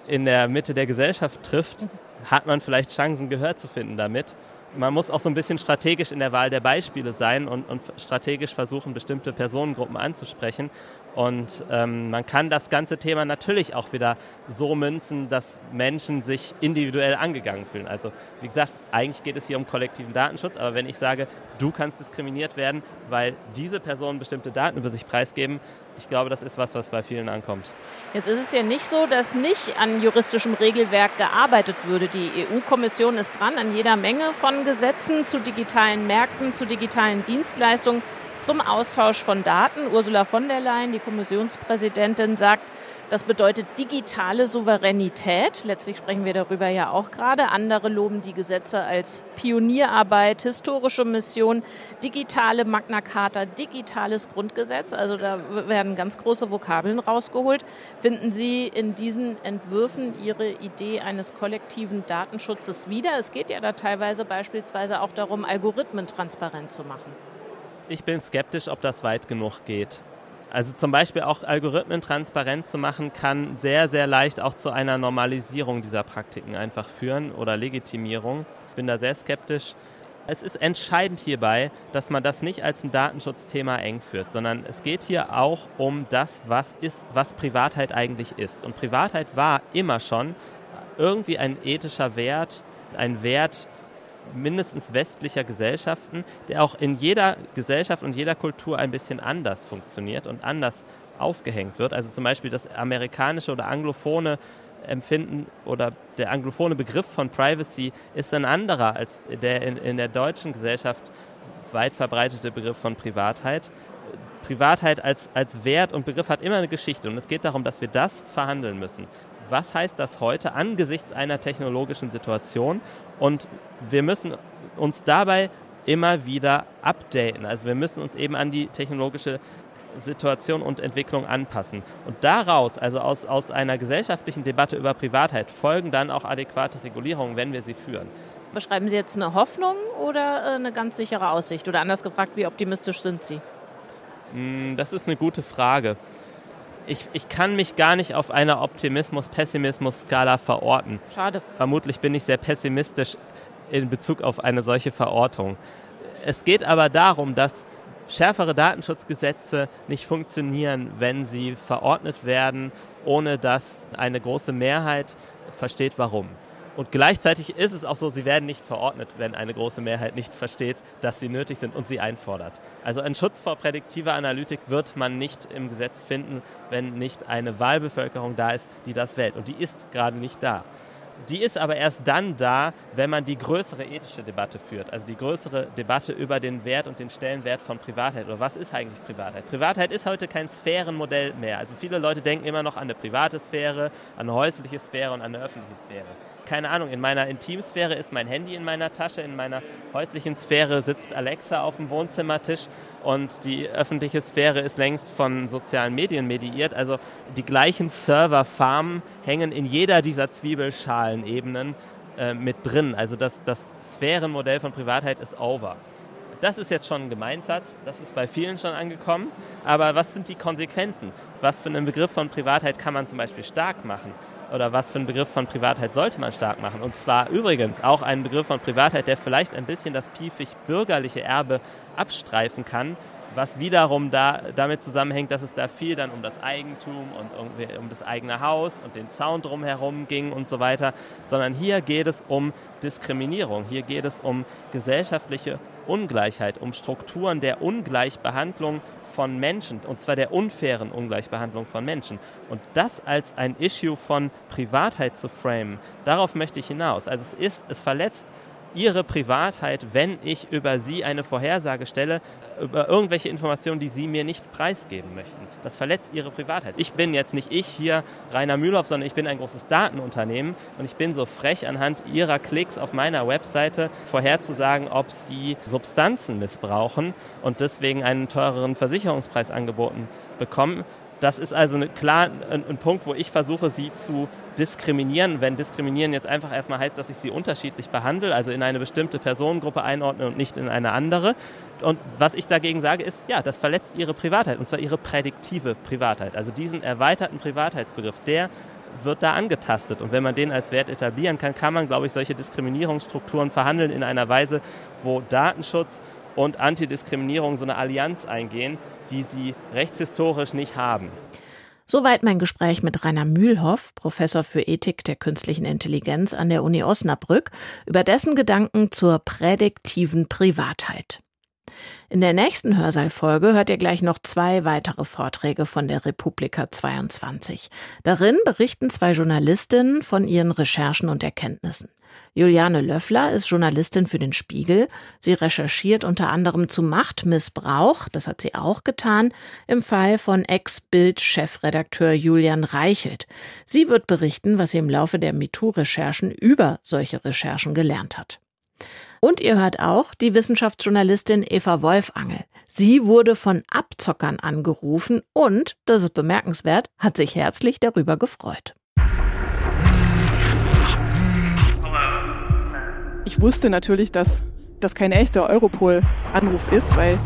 in der Mitte der Gesellschaft trifft, hat man vielleicht Chancen, Gehör zu finden damit. Man muss auch so ein bisschen strategisch in der Wahl der Beispiele sein und, und strategisch versuchen, bestimmte Personengruppen anzusprechen. Und ähm, man kann das ganze Thema natürlich auch wieder so münzen, dass Menschen sich individuell angegangen fühlen. Also wie gesagt, eigentlich geht es hier um kollektiven Datenschutz, aber wenn ich sage, du kannst diskriminiert werden, weil diese Personen bestimmte Daten über sich preisgeben, ich glaube, das ist was, was bei vielen ankommt. Jetzt ist es ja nicht so, dass nicht an juristischem Regelwerk gearbeitet würde. Die EU-Kommission ist dran an jeder Menge von Gesetzen zu digitalen Märkten, zu digitalen Dienstleistungen, zum Austausch von Daten. Ursula von der Leyen, die Kommissionspräsidentin, sagt, Das bedeutet digitale Souveränität. Letztlich sprechen wir darüber ja auch gerade. Andere loben die Gesetze als Pionierarbeit, historische Mission, digitale Magna Carta, digitales Grundgesetz. Also da werden ganz große Vokabeln rausgeholt. Finden Sie in diesen Entwürfen Ihre Idee eines kollektiven Datenschutzes wieder? Es geht ja da teilweise beispielsweise auch darum, Algorithmen transparent zu machen. Ich bin skeptisch, ob das weit genug geht. Also zum Beispiel auch Algorithmen transparent zu machen, kann sehr, sehr leicht auch zu einer Normalisierung dieser Praktiken einfach führen oder Legitimierung. Ich bin da sehr skeptisch. Es ist entscheidend hierbei, dass man das nicht als ein Datenschutzthema eng führt, sondern es geht hier auch um das, was ist, was Privatheit eigentlich ist. Und Privatheit war immer schon irgendwie ein ethischer Wert, ein Wert, mindestens westlicher Gesellschaften, der auch in jeder Gesellschaft und jeder Kultur ein bisschen anders funktioniert und anders aufgehängt wird. Also zum Beispiel das amerikanische oder anglophone Empfinden oder der anglophone Begriff von Privacy ist ein anderer als der in, in der deutschen Gesellschaft weit verbreitete Begriff von Privatheit. Privatheit als, als Wert und Begriff hat immer eine Geschichte und es geht darum, dass wir das verhandeln müssen. Was heißt das heute angesichts einer technologischen Situation und wir müssen uns dabei immer wieder updaten. Also wir müssen uns eben an die technologische Situation und Entwicklung anpassen. Und daraus, also aus, aus einer gesellschaftlichen Debatte über Privatheit, folgen dann auch adäquate Regulierungen, wenn wir sie führen. Beschreiben Sie jetzt eine Hoffnung oder äh, eine ganz sichere Aussicht? Oder anders gefragt, wie optimistisch sind Sie? Hm, das ist eine gute Frage. Ich, ich kann mich gar nicht auf einer Optimismus-Pessimismus-Skala verorten. Schade. Vermutlich bin ich sehr pessimistisch in Bezug auf eine solche Verortung. Es geht aber darum, dass schärfere Datenschutzgesetze nicht funktionieren, wenn sie verordnet werden, ohne dass eine große Mehrheit versteht, warum. Und gleichzeitig ist es auch so, sie werden nicht verordnet, wenn eine große Mehrheit nicht versteht, dass sie nötig sind und sie einfordert. Also einen Schutz vor prädiktiver Analytik wird man nicht im Gesetz finden, wenn nicht eine Wahlbevölkerung da ist, die das wählt. Und die ist gerade nicht da. Die ist aber erst dann da, wenn man die größere ethische Debatte führt, also die größere Debatte über den Wert und den Stellenwert von Privatheit. Oder was ist eigentlich Privatheit? Privatheit ist heute kein Sphärenmodell mehr. Also viele Leute denken immer noch an eine private Sphäre, an eine häusliche Sphäre und an eine öffentliche Sphäre. Keine Ahnung, in meiner Intimsphäre ist mein Handy in meiner Tasche, in meiner häuslichen Sphäre sitzt Alexa auf dem Wohnzimmertisch und die öffentliche Sphäre ist längst von sozialen Medien mediiert. Also die gleichen Serverfarmen hängen in jeder dieser Zwiebelschalenebenen äh, mit drin. Also das, das Sphärenmodell von Privatheit ist over. Das ist jetzt schon ein Gemeinplatz, das ist bei vielen schon angekommen. Aber was sind die Konsequenzen? Was für einen Begriff von Privatheit kann man zum Beispiel stark machen? Oder was für einen Begriff von Privatheit sollte man stark machen? Und zwar übrigens auch einen Begriff von Privatheit, der vielleicht ein bisschen das piefig bürgerliche Erbe abstreifen kann, was wiederum da, damit zusammenhängt, dass es da viel dann um das Eigentum und irgendwie um das eigene Haus und den Zaun drumherum ging und so weiter, sondern hier geht es um Diskriminierung, hier geht es um gesellschaftliche Ungleichheit, um Strukturen der Ungleichbehandlung von Menschen, und zwar der unfairen Ungleichbehandlung von Menschen. Und das als ein Issue von Privatheit zu framen, darauf möchte ich hinaus. Also es ist, es verletzt ihre Privatheit, wenn ich über sie eine Vorhersage stelle, über irgendwelche Informationen, die sie mir nicht preisgeben möchten. Das verletzt ihre Privatheit. Ich bin jetzt nicht ich hier, Rainer Mühlhoff, sondern ich bin ein großes Datenunternehmen und ich bin so frech, anhand ihrer Klicks auf meiner Webseite vorherzusagen, ob sie Substanzen missbrauchen und deswegen einen teureren Versicherungspreis angeboten bekommen. Das ist also klar ein, ein Punkt, wo ich versuche, sie zu diskriminieren, wenn diskriminieren jetzt einfach erstmal heißt, dass ich sie unterschiedlich behandle, also in eine bestimmte Personengruppe einordne und nicht in eine andere. Und was ich dagegen sage, ist, ja, das verletzt ihre Privatheit, und zwar ihre prädiktive Privatheit. Also diesen erweiterten Privatheitsbegriff, der wird da angetastet. Und wenn man den als Wert etablieren kann, kann man, glaube ich, solche Diskriminierungsstrukturen verhandeln in einer Weise, wo Datenschutz und Antidiskriminierung so eine Allianz eingehen, die sie rechtshistorisch nicht haben. Soweit mein Gespräch mit Rainer Mühlhoff, Professor für Ethik der künstlichen Intelligenz an der Uni Osnabrück, über dessen Gedanken zur prädiktiven Privatheit. In der nächsten Hörsaal-Folge hört ihr gleich noch zwei weitere Vorträge von der Republika 22. Darin berichten zwei Journalistinnen von ihren Recherchen und Erkenntnissen. Juliane Löffler ist Journalistin für den Spiegel. Sie recherchiert unter anderem zu Machtmissbrauch, das hat sie auch getan, im Fall von Ex-Bild-Chefredakteur Julian Reichelt. Sie wird berichten, was sie im Laufe der MeToo-Recherchen über solche Recherchen gelernt hat. Und ihr hört auch die Wissenschaftsjournalistin Eva Wolfangel. Sie wurde von Abzockern angerufen und, das ist bemerkenswert, hat sich herzlich darüber gefreut. Ich wusste natürlich, dass das kein echter Europol-Anruf ist, weil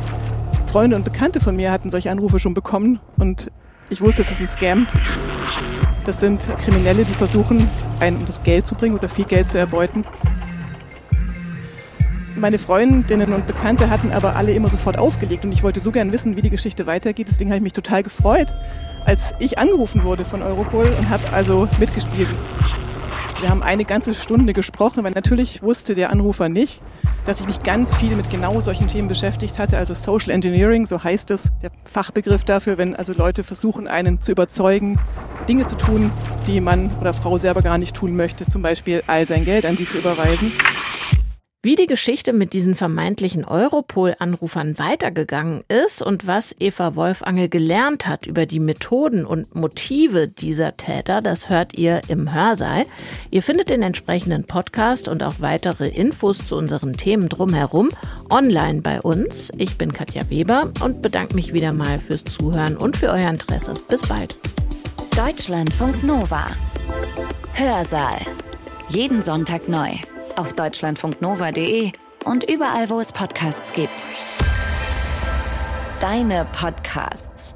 Freunde und Bekannte von mir hatten solche Anrufe schon bekommen und ich wusste, es ist ein Scam. Das sind Kriminelle, die versuchen, einen das Geld zu bringen oder viel Geld zu erbeuten. Meine Freundinnen und Bekannte hatten aber alle immer sofort aufgelegt und ich wollte so gern wissen, wie die Geschichte weitergeht. Deswegen habe ich mich total gefreut, als ich angerufen wurde von Europol und habe also mitgespielt. Wir haben eine ganze Stunde gesprochen, weil natürlich wusste der Anrufer nicht, dass ich mich ganz viel mit genau solchen Themen beschäftigt hatte. Also Social Engineering, so heißt es, der Fachbegriff dafür, wenn also Leute versuchen, einen zu überzeugen, Dinge zu tun, die Mann oder Frau selber gar nicht tun möchte. Zum Beispiel all sein Geld an sie zu überweisen. Wie die Geschichte mit diesen vermeintlichen Europol-Anrufern weitergegangen ist und was Eva Wolfangel gelernt hat über die Methoden und Motive dieser Täter, das hört ihr im Hörsaal. Ihr findet den entsprechenden Podcast und auch weitere Infos zu unseren Themen drumherum online bei uns. Ich bin Katja Weber und bedanke mich wieder mal fürs Zuhören und für euer Interesse. Bis bald. Deutschlandfunk Nova. Hörsaal. Jeden Sonntag neu auf deutschlandfunknova.de und überall, wo es Podcasts gibt. Deine Podcasts.